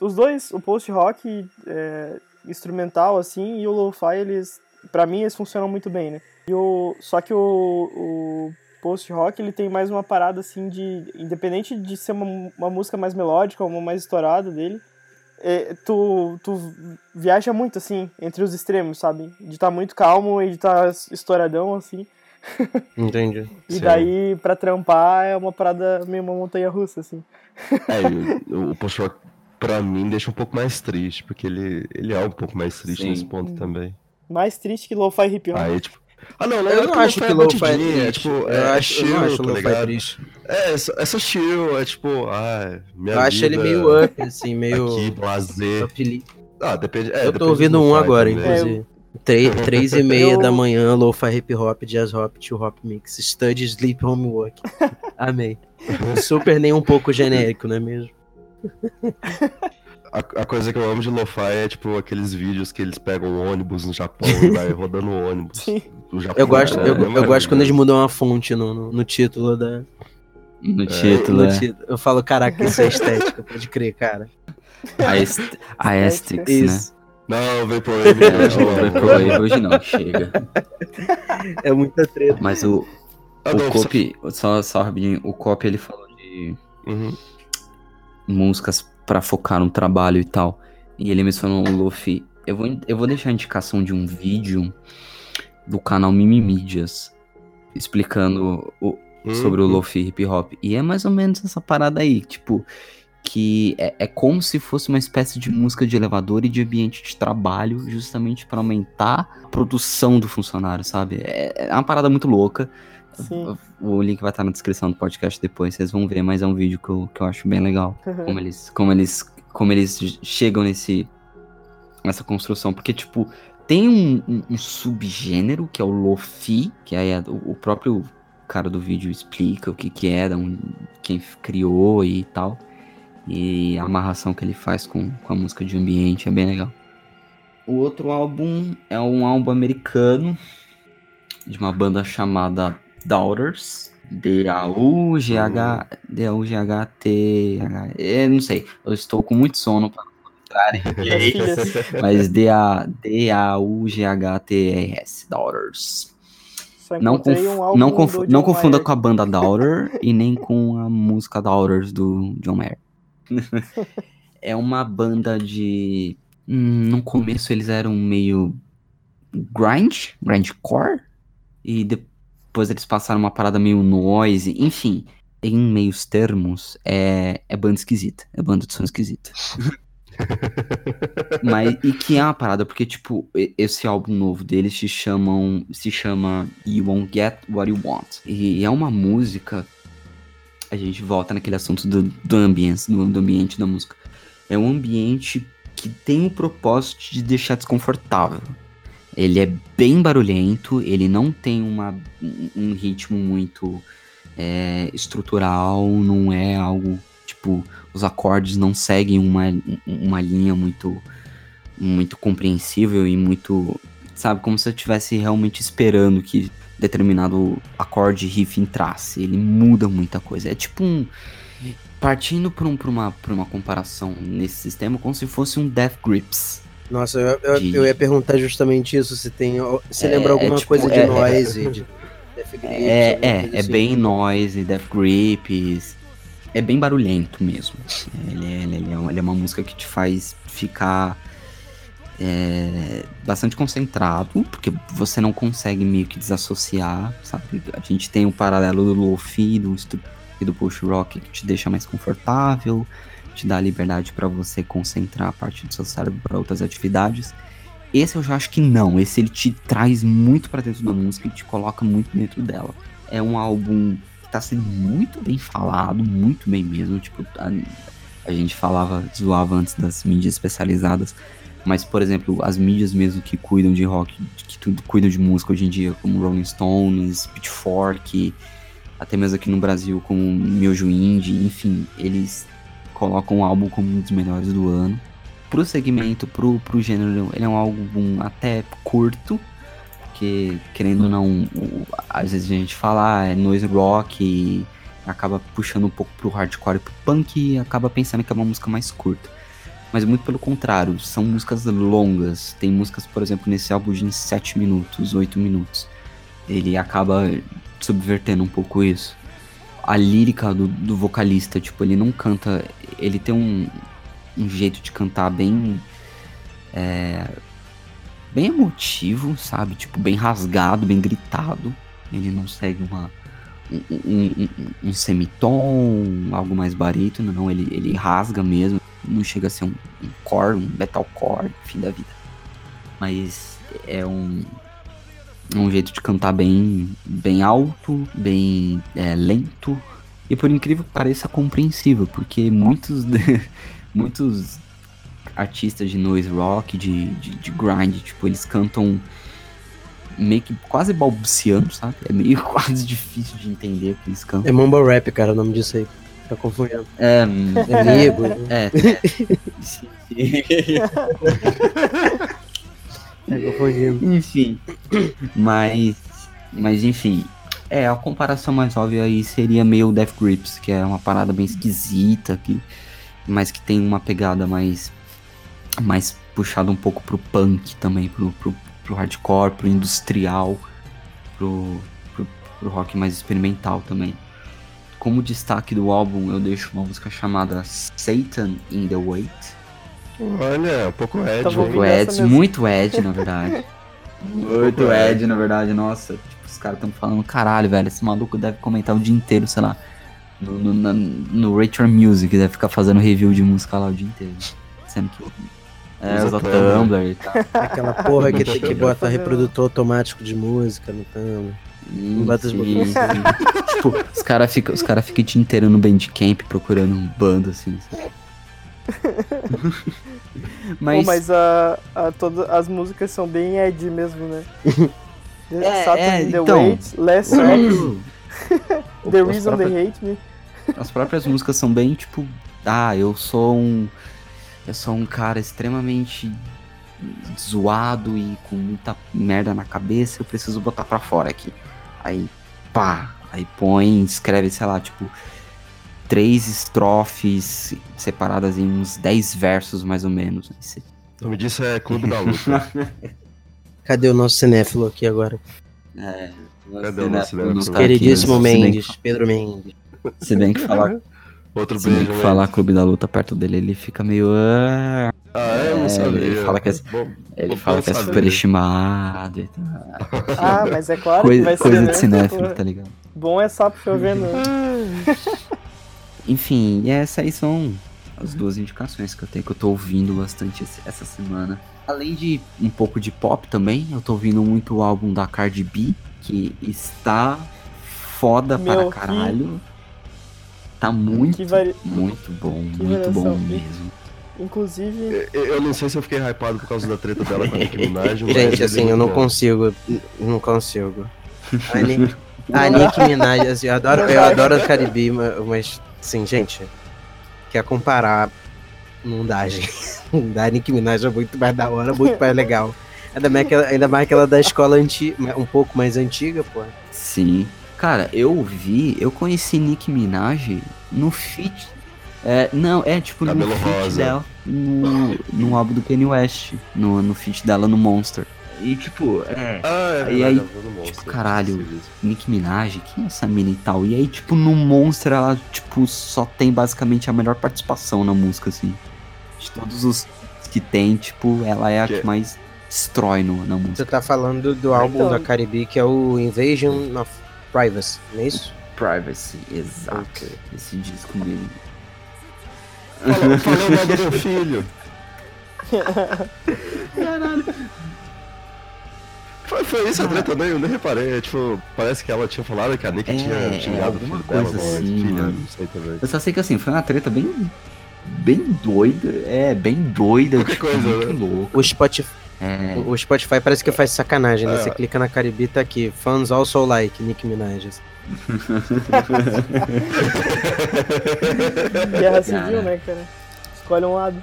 os dois, o post-rock é, instrumental, assim, e o lo-fi, eles, pra mim, eles funcionam muito bem, né? E o, só que o, o post-rock, ele tem mais uma parada, assim, de... Independente de ser uma, uma música mais melódica, uma mais estourada dele, é, tu, tu viaja muito, assim, entre os extremos, sabe? De estar muito calmo e de estar estouradão, assim. *laughs* Entendi. E Sim. daí, pra trampar, é uma parada meio uma montanha-russa, assim. É, e o, o post pra mim deixa um pouco mais triste, porque ele, ele é um pouco mais triste Sim. nesse ponto também. Mais triste que lo-fi hip hop. Aí, tipo, Ah, não, não Eu é não que acho que é lo-fi é batidinha, é triste. tipo, Eu é acho, eu chill, acho tá lo-fi ligado? triste. É, essa, essa chill, é tipo, ah, minha Eu acho ele vida meio up, assim, meio. Aqui, lazer. up- Ah, depende. é, eu tô do ouvindo um agora, também. inclusive. Três, três e *laughs* meia Eu- da manhã, lo-fi hip hop, jazz hop, chill hop mix, study, sleep, homework. *laughs* Amei. Super nem um pouco genérico, não é mesmo? A, a coisa que eu amo de lo-fi é tipo aqueles vídeos que eles pegam um ônibus no Japão e vai *laughs* rodando o ônibus. Sim. do Japão, Eu gosto, é, eu, é eu gosto quando eles mudam a fonte no, no, no título da. No título, no é. título. Eu falo, caraca, isso é estética, pode crer, cara. A, est a Asterix, né? Isso. Não, vem pro ele É, hoje, o não. Vaporwave hoje não, chega. É muita treta. Mas o, Ah, o não, Cop, só, só rapidinho, o Cop ele falou de Uhum. Músicas pra focar no trabalho e tal. E ele mencionou o Luffy. Eu vou, eu vou deixar a indicação de um vídeo do canal Mimimídias explicando o, sobre o Uhum. Lofi hip hop. E é mais ou menos essa parada aí, tipo, que é, é como se fosse uma espécie de música de elevador e de ambiente de trabalho, justamente para aumentar a produção do funcionário, sabe? É, é uma parada muito louca. Sim. O link vai estar na descrição do podcast depois, vocês vão ver, mas é um vídeo que eu, que eu acho bem legal. Como eles, como eles, como eles chegam nesse, nessa construção. Porque, tipo, tem um, um- um subgênero que é o Lofi, que aí é o, o próprio cara do vídeo explica o que que é, um- quem criou e tal. E a amarração que ele faz com, com a música de ambiente é bem legal. O outro álbum é um álbum americano de uma banda chamada Daughters. D-A-U-G-H. D-A-U-G-H-T. Eu não sei. Eu estou com muito sono para não entrarem. Filhas. *laughs* *laughs* Mas D-A- D-A-U-G-H-T-R-S. Daughters. Não, conf- um não, conf- não confunda Mayer. com a banda *laughs* Daughter e nem com a música Daughters do John Mayer. é uma banda de. Hum, no começo eles eram meio grind, grindcore, e depois eles passaram uma parada meio noise, enfim. Em meios termos, é, é banda esquisita. É banda de som esquisita. *laughs* Mas, e que é uma parada, porque, tipo, esse álbum novo deles se chamam, se chama You Won't Get What You Want. E é uma música, a gente volta naquele assunto do, do ambiente, do, do ambiente da música. É um ambiente que tem o propósito de deixar desconfortável. Ele é bem barulhento, ele não tem uma, um- ritmo muito é, estrutural, não é algo, tipo, os acordes não seguem uma, uma linha muito muito compreensível e muito, sabe, como se eu estivesse realmente esperando que determinado acorde riff entrasse. Ele muda muita coisa. É tipo um partindo por, um, uma, uma comparação nesse sistema, como se fosse um Death Grips. Nossa, eu, eu, De- eu ia perguntar justamente isso, se tem. Se É, lembra alguma é tipo, coisa de é- noise, de Death Grips, É, é, coisa é assim. bem noise, Death Grips. É bem barulhento mesmo. Ele é, ele é, ele é uma música que te faz ficar é, bastante concentrado, porque você não consegue meio que desassociar, sabe? A gente tem o paralelo do Lofi do, e do Push Rock que te deixa mais confortável, te dá liberdade para você concentrar a parte do seu cérebro para outras atividades. Esse eu já acho que não. Esse ele te traz muito pra dentro da música e te coloca muito dentro dela. É um álbum que tá sendo muito bem falado, muito bem mesmo. Tipo, a, a gente falava, zoava antes das mídias especializadas. Mas, por exemplo, as mídias mesmo que cuidam de rock, que tudo, cuidam de música hoje em dia, como Rolling Stones, Pitchfork, até mesmo aqui no Brasil, como Miojo Indie, enfim, eles colocam o álbum como um dos melhores do ano pro segmento, pro, pro gênero, ele é um álbum até curto, porque, querendo ou não, às vezes a gente fala, ah, é noise rock, e acaba puxando um pouco pro hardcore e pro punk, e acaba pensando que é uma música mais curta. Mas muito pelo contrário, são músicas longas. Tem músicas, por exemplo, nesse álbum de 7 minutos, 8 minutos. Ele acaba subvertendo um pouco isso. A lírica do, do vocalista, tipo, ele não canta. Ele tem um, um jeito de cantar bem. É, bem emotivo, sabe? Tipo, bem rasgado, bem gritado. Ele não segue uma. Um, um, um- um semitom, algo mais barítono, não. Ele, ele rasga mesmo. Não chega a ser um, um core, um metalcore, fim da vida. Mas é um. É um jeito de cantar bem, bem alto, bem é, lento. E por incrível que pareça, compreensível, porque muitos, *laughs* muitos artistas de noise rock, de, de, de grind, tipo, eles cantam meio que quase balbuciando, sabe? É meio *laughs* quase difícil de entender o que eles cantam. É mumble rap, cara, o nome disso aí. Tá confundindo. É, É amigo. é, é. Sim, sim. Tá confundindo. Enfim. Mas. Mas enfim. É, a comparação mais óbvia aí seria meio Death Grips, que é uma parada bem esquisita, que, mas que tem uma pegada mais. mais puxada um pouco pro punk também, pro, pro, pro hardcore, pro industrial, pro, pro, pro rock mais experimental também. Como destaque do álbum, eu deixo uma música chamada Satan in the Wait. Olha, um pouco Ed, Muito essa Ed, muito Ed, na verdade. *laughs* muito Pouco Ed, na verdade, nossa. Os caras tão falando, caralho, velho, esse maluco deve comentar o dia inteiro, sei lá. No, no, na- no Rachel Music, deve ficar fazendo review de música lá o dia inteiro. Sendo que. É, Usa Tumblr. E tal. *laughs* Aquela porra que tem que bota fazendo. reprodutor automático de música no Tumblr. Sim, tipo, os caras ficam cara fica o dia inteiro no Bandcamp procurando um bando assim. sabe? *laughs* Pô, mas, mas a, a, as músicas são bem Ed mesmo, né? *laughs* É, Saturn é, in the então. Wait, Last próprio- *laughs* The as Reason próprias- They Hate Me. As próprias músicas são bem tipo, ah, eu sou um eu sou um cara extremamente zoado e com muita merda na cabeça, eu preciso botar pra fora aqui. Aí, pá, aí põe, escreve, sei lá, tipo três estrofes separadas em uns 10 versos mais ou menos. O nome disso é Clube da Luta. *laughs* Cadê o nosso cinéfilo aqui agora? É, Cadê o nosso caras aqui, Queridíssimo Mendes, que- Pedro Mendes. Se bem que falar, *laughs* Outro se bem beijo, que falar Clube da Luta perto dele, ele fica meio. ah, Ah, é? Eu não sabia. ele fala que é- Bom, Ele fala que é superestimado e tal. Ah, mas é claro que Coisa, vai ser, coisa né? de cinéfilo, tá ligado? Bom é sapo chovendo. né? Enfim, e essas aí são as duas indicações que eu tenho, que eu tô ouvindo bastante essa semana. Além de um pouco de pop também, eu tô ouvindo muito o álbum da Cardi B, que está foda Meu, para caralho. Tá muito, Que vari... muito bom, que muito bom mesmo. Inclusive, Eu eu não sei se eu fiquei hypado por causa da treta dela com a Nicki *laughs* Minaj. mas Gente, assim, é eu não consigo. Não consigo. A Nick, a Nick Minaj, assim, eu adoro, eu adoro a Caribe, ma- mas, assim, gente, quer comparar, não dá, gente. *laughs* Não dá, a Nick Minaj é muito mais da hora, muito mais legal. Ainda mais aquela, ainda mais aquela da escola anti, um pouco mais antiga, pô. Sim. Cara, eu vi, eu conheci Nicki Minaj no feat. É, não, é tipo no Cabelo feat rosa. dela, no, no álbum do Kanye West, no, no feat dela no Monster. E tipo, é, Ah, é E aí, tipo, caralho. Nicki Minaj, quem é essa mina e tal? E aí, tipo, no Monster ela, tipo, só tem basicamente a melhor participação na música, assim. De todos os que tem, tipo, ela é a Que- que mais destrói no, na música. Você tá falando do álbum Então- da Caribe, que é o Invasion of Privacy, não é isso? Privacy, exato. Ok. Esse disco mesmo. Falou, falou do meu filho. *laughs* Foi, foi isso a treta, né? Eu nem reparei. é, Tipo, parece que ela tinha falado que a Nick É, tinha é, xingado o alguma filho dela, coisa não, assim, filha, não sei também. Eu só sei que assim, foi uma treta bem. Bem doida. É, bem doida. Qualquer tipo, coisa, muito né? louco. O Spotify, É. o Spotify parece que faz sacanagem, né? É. Você clica na Caribe, tá aqui. Fans also like Nick Minaj. guerra Cara. civil, né, cara? Escolhe um lado.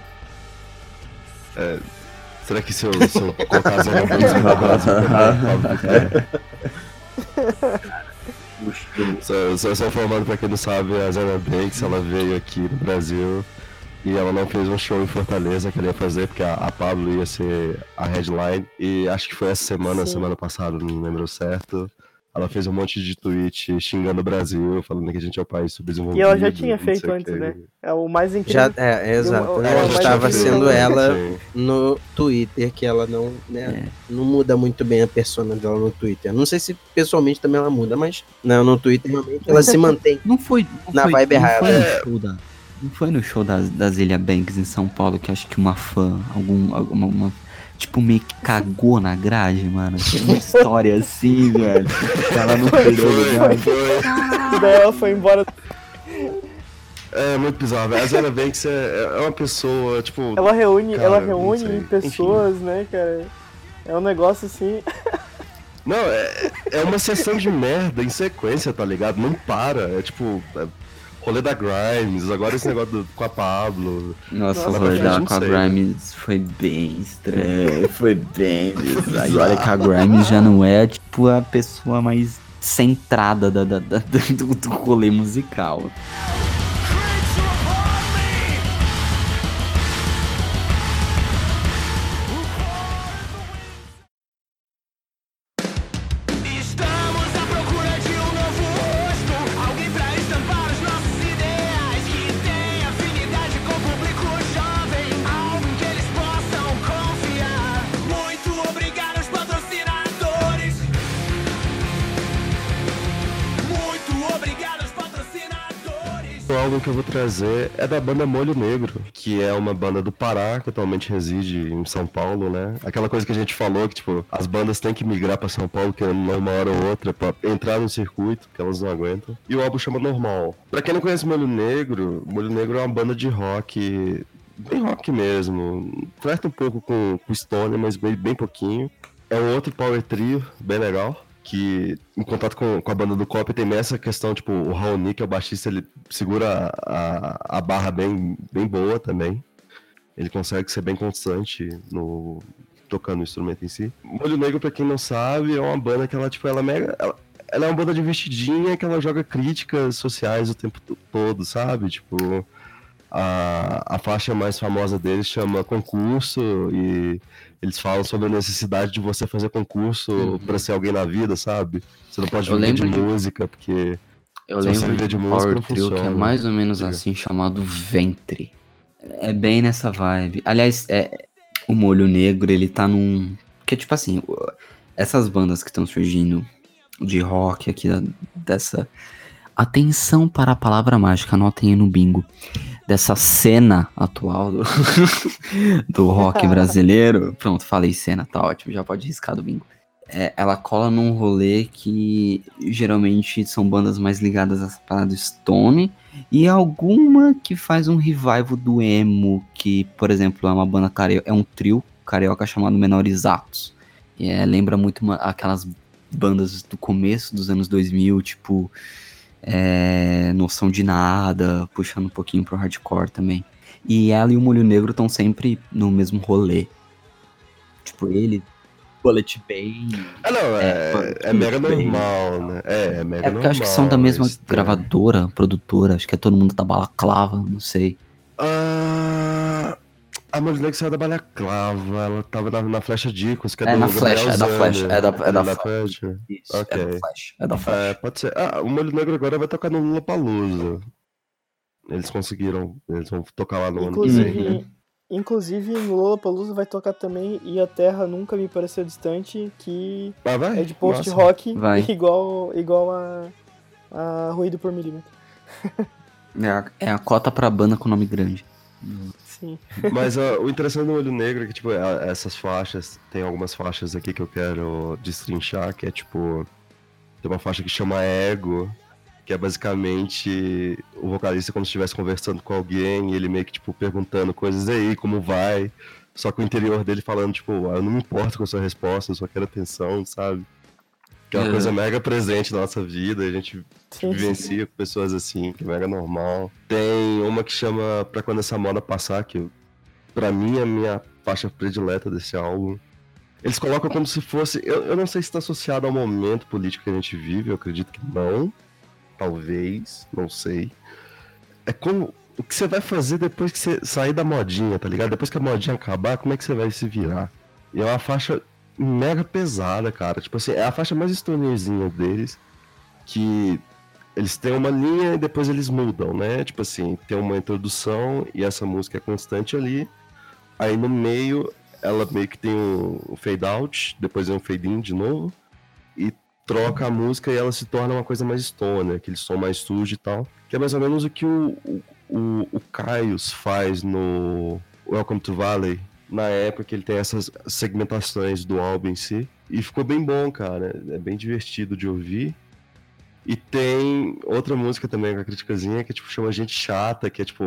Será que se eu, se eu colocar a Zona Banks no abraço, eu vou pegar a *laughs* Só, só, informando pra quem não sabe, a Zana Banks ela veio aqui no Brasil e ela não fez um show em Fortaleza que ela ia fazer, porque a, a Pablo ia ser a headline. E acho que foi essa semana, Sim. semana passada, não lembro certo. Ela fez um monte de tweet xingando o Brasil, falando que a gente é o país subdesenvolvido. E ela já tinha feito antes, né? É o mais incrível. Já, é, é, exato. Eu- Ela estava sendo ela no Twitter, que ela não, né, É. não muda muito bem a persona dela no Twitter. Não sei se pessoalmente também ela muda, mas não, no Twitter realmente ela se mantém. Não foi. Não Na foi, vibe não errada. Foi no É. show da, não foi no show das, das Ilha Banks em São Paulo que acho que uma fã, algum, alguma, uma- tipo, meio que cagou na grade, mano. Tem uma história assim, *laughs* velho. Ela não perdeu o lugar. Daí ela foi embora. É muito bizarro, velho. A Zara Banks é, é uma pessoa, tipo. Ela reúne, Cara, ela reúne pessoas, né, cara? É um negócio assim. Não, é, é uma sessão de merda em sequência, tá ligado? Não para. É tipo. é rolê da Grimes, agora esse negócio do- com a Pablo. Nossa, Nossa, o rolê com a. Grimes foi bem estranho. *laughs* Foi bem bizarro. E *laughs* olha que a Grimes já não é, tipo, a pessoa mais centrada da, da- da- *laughs* do, do rolê musical. Que eu vou trazer é da banda Molho Negro, que é uma banda do Pará, que atualmente reside em São Paulo, né? Aquela coisa que a gente falou, que tipo, as bandas têm que migrar pra São Paulo, que uma hora ou outra, pra entrar no circuito, que elas não aguentam. E o álbum chama Normal. Pra quem não conhece Molho Negro, Molho Negro é uma banda de rock, bem rock mesmo. Flerta um pouco com, com Stone, mas bem, bem pouquinho. É um outro power trio, bem legal. Que em contato com, com a banda do Cop tem essa questão, tipo, o Raoni, que é o baixista, ele segura a, a barra bem, bem boa também. Ele consegue ser bem constante no tocando o instrumento em si. Molho Negro, pra quem não sabe, é uma banda que ela, tipo, ela é mega. Ela, ela é uma banda divertidinha que ela joga críticas sociais o tempo to- todo, sabe? Tipo, a, a faixa mais famosa deles chama Concurso e eles falam sobre a necessidade de você fazer concurso pra ser alguém na vida, sabe? Você não pode Eu viver de música, porque. Eu Se lembro de de música, trio que é funciona. mais ou menos Diga. assim, chamado Ventre. É bem nessa vibe. Aliás, é, o Molho Negro, ele tá num... Porque, tipo assim, essas bandas que estão surgindo de rock aqui, dessa... Atenção para a palavra mágica, anotem aí no bingo. Dessa cena atual do, *laughs* do rock *laughs* brasileiro. Pronto, falei cena, tá ótimo, já pode riscar do bingo é, ela cola num rolê que geralmente são bandas mais ligadas essa parada Stone e alguma que faz um revival do emo, que, por exemplo, é uma banda carioca, é um trio carioca chamado Menores Atos. E, é, lembra muito uma- aquelas bandas do começo dos anos 2000, tipo é, Noção de Nada, puxando um pouquinho pro hardcore também. E ela e o Molho Negro estão sempre no mesmo rolê. Tipo, ele, Bullet Bane, Ah, não, é, É, é, mega normal, né? É, é mega É porque normal. eu acho que são da mesma tem- gravadora, produtora, acho que é todo mundo da balaclava, não sei. Ah, a Molho Negro saiu da Balaclava, ela tava na, na Flecha Dicos, que é, É do na Flecha, é da. Flecha, é da- é da na Flecha. Flecha. Isso, é Ok. da Flash, é da Flash. É, pode ser. Ah, o Molho Negro agora vai tocar no Lula Palusa. Eles conseguiram, eles vão tocar lá no ano que vem. Inclusive, inclusive no Lollapalooza vai tocar também E a Terra Nunca Me Pareceu Distante, que Ah, vai? é de post-rock *laughs* igual, igual a, a Ruído por Milímetro. *laughs* É, a, é a cota pra banda com nome grande. *laughs* Mas o interessante do Olho Negro é que, tipo, é- essas faixas, tem algumas faixas aqui que eu quero destrinchar, que é tipo. Tem uma faixa que chama Ego, que é basicamente o vocalista como se estivesse conversando com alguém e ele meio que, tipo, perguntando coisas "E aí, como vai? Só que o interior dele falando, tipo, "Ah, eu não me importo com a sua resposta, eu só quero atenção, sabe? Que é uma É. coisa mega presente na nossa vida, a gente vivencia com pessoas assim, que é mega normal. Tem uma que chama Pra Quando Essa Moda Passar, que pra mim é a minha faixa predileta desse álbum. Eles colocam como se fosse. Eu, eu não sei se está associado ao momento político que a gente vive, eu acredito que não. Talvez, não sei. É como. O que você vai fazer depois que você sair da modinha, tá ligado? Depois que a modinha acabar, como é que você vai se virar? E é uma faixa mega pesada, cara. Tipo assim, é a faixa mais stonerzinha deles. Que eles têm uma linha e depois eles mudam, né? Tipo assim, tem uma introdução e essa música é constante ali. Aí no meio ela meio que tem um fade out, depois é um fade in de novo. E troca a música e ela se torna uma coisa mais stoner, aquele som mais sujo e tal. Que é mais ou menos o que o, o, o, o Caius faz no Welcome to Valley, na época que ele tem essas segmentações do álbum em si. E ficou bem bom, cara. É bem divertido de ouvir. E tem outra música também com a criticazinha que tipo, chama Gente Chata, que é tipo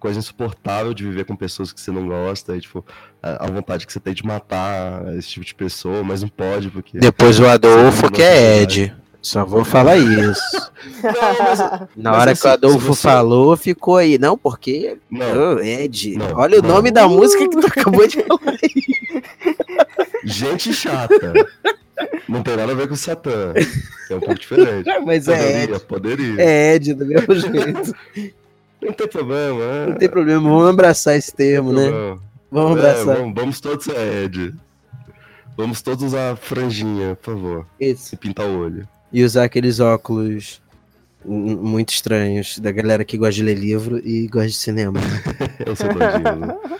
coisa insuportável de viver com pessoas que você não gosta, e, tipo, a, a vontade que você tem de matar esse tipo de pessoa, mas não pode, porque. Depois o Adolfo, que é Ed. Só vou falar isso. *laughs* Não, mas- Na Mas hora assim, que o Adolfo você- falou, ficou aí. Não, porque. Não. Ô, Ed. Não, Olha o não. nome da música que tu acabou de falar. Gente chata. Não tem nada a ver com Satã. É um pouco diferente. *laughs* Mas é Poderia, Ed. poderia. É Ed do mesmo *laughs* jeito. Não tem problema, é. Não tem problema, vamos abraçar esse termo, né? Vamos É, abraçar. vamos, vamos todos ser Ed. Vamos todos usar franjinha, por favor. Isso. E pintar o olho. E usar aqueles óculos muito estranhos da galera que gosta de ler livro e gosta de cinema. *laughs* Eu sou doidinho, né?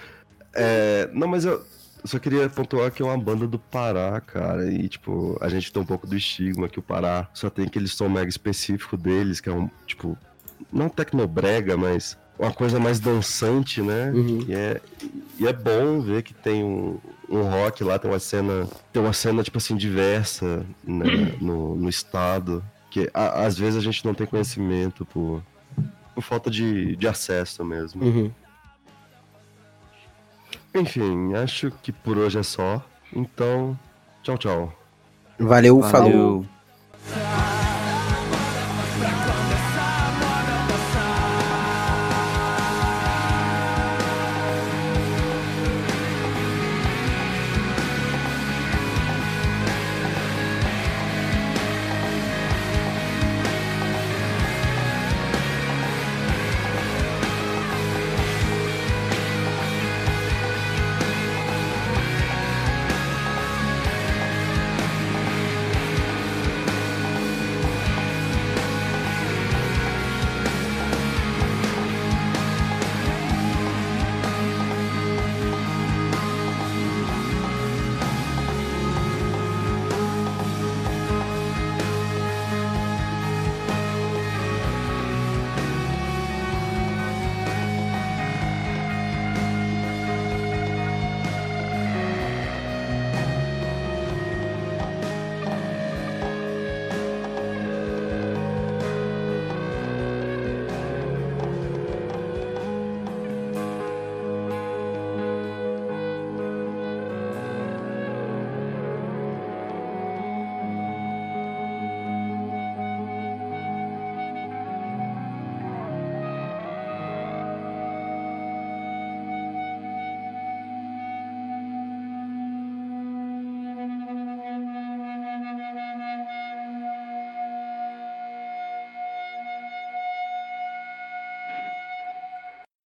É, não, mas eu só queria pontuar que é uma banda do Pará, cara. E, tipo, a gente tem um pouco do estigma que o Pará só tem aquele som mega específico deles, que é um, tipo, não tecnobrega, mas uma coisa mais dançante, né? Uhum. E, é, e é bom ver que tem um, um rock lá, tem uma cena, tem uma cena, tipo assim, diversa né, no, no estado. Que a- às vezes a gente não tem conhecimento por, por falta de, de acesso mesmo. Uhum. Enfim, acho que por hoje é só. Então, tchau, tchau. Valeu, falou. Valeu.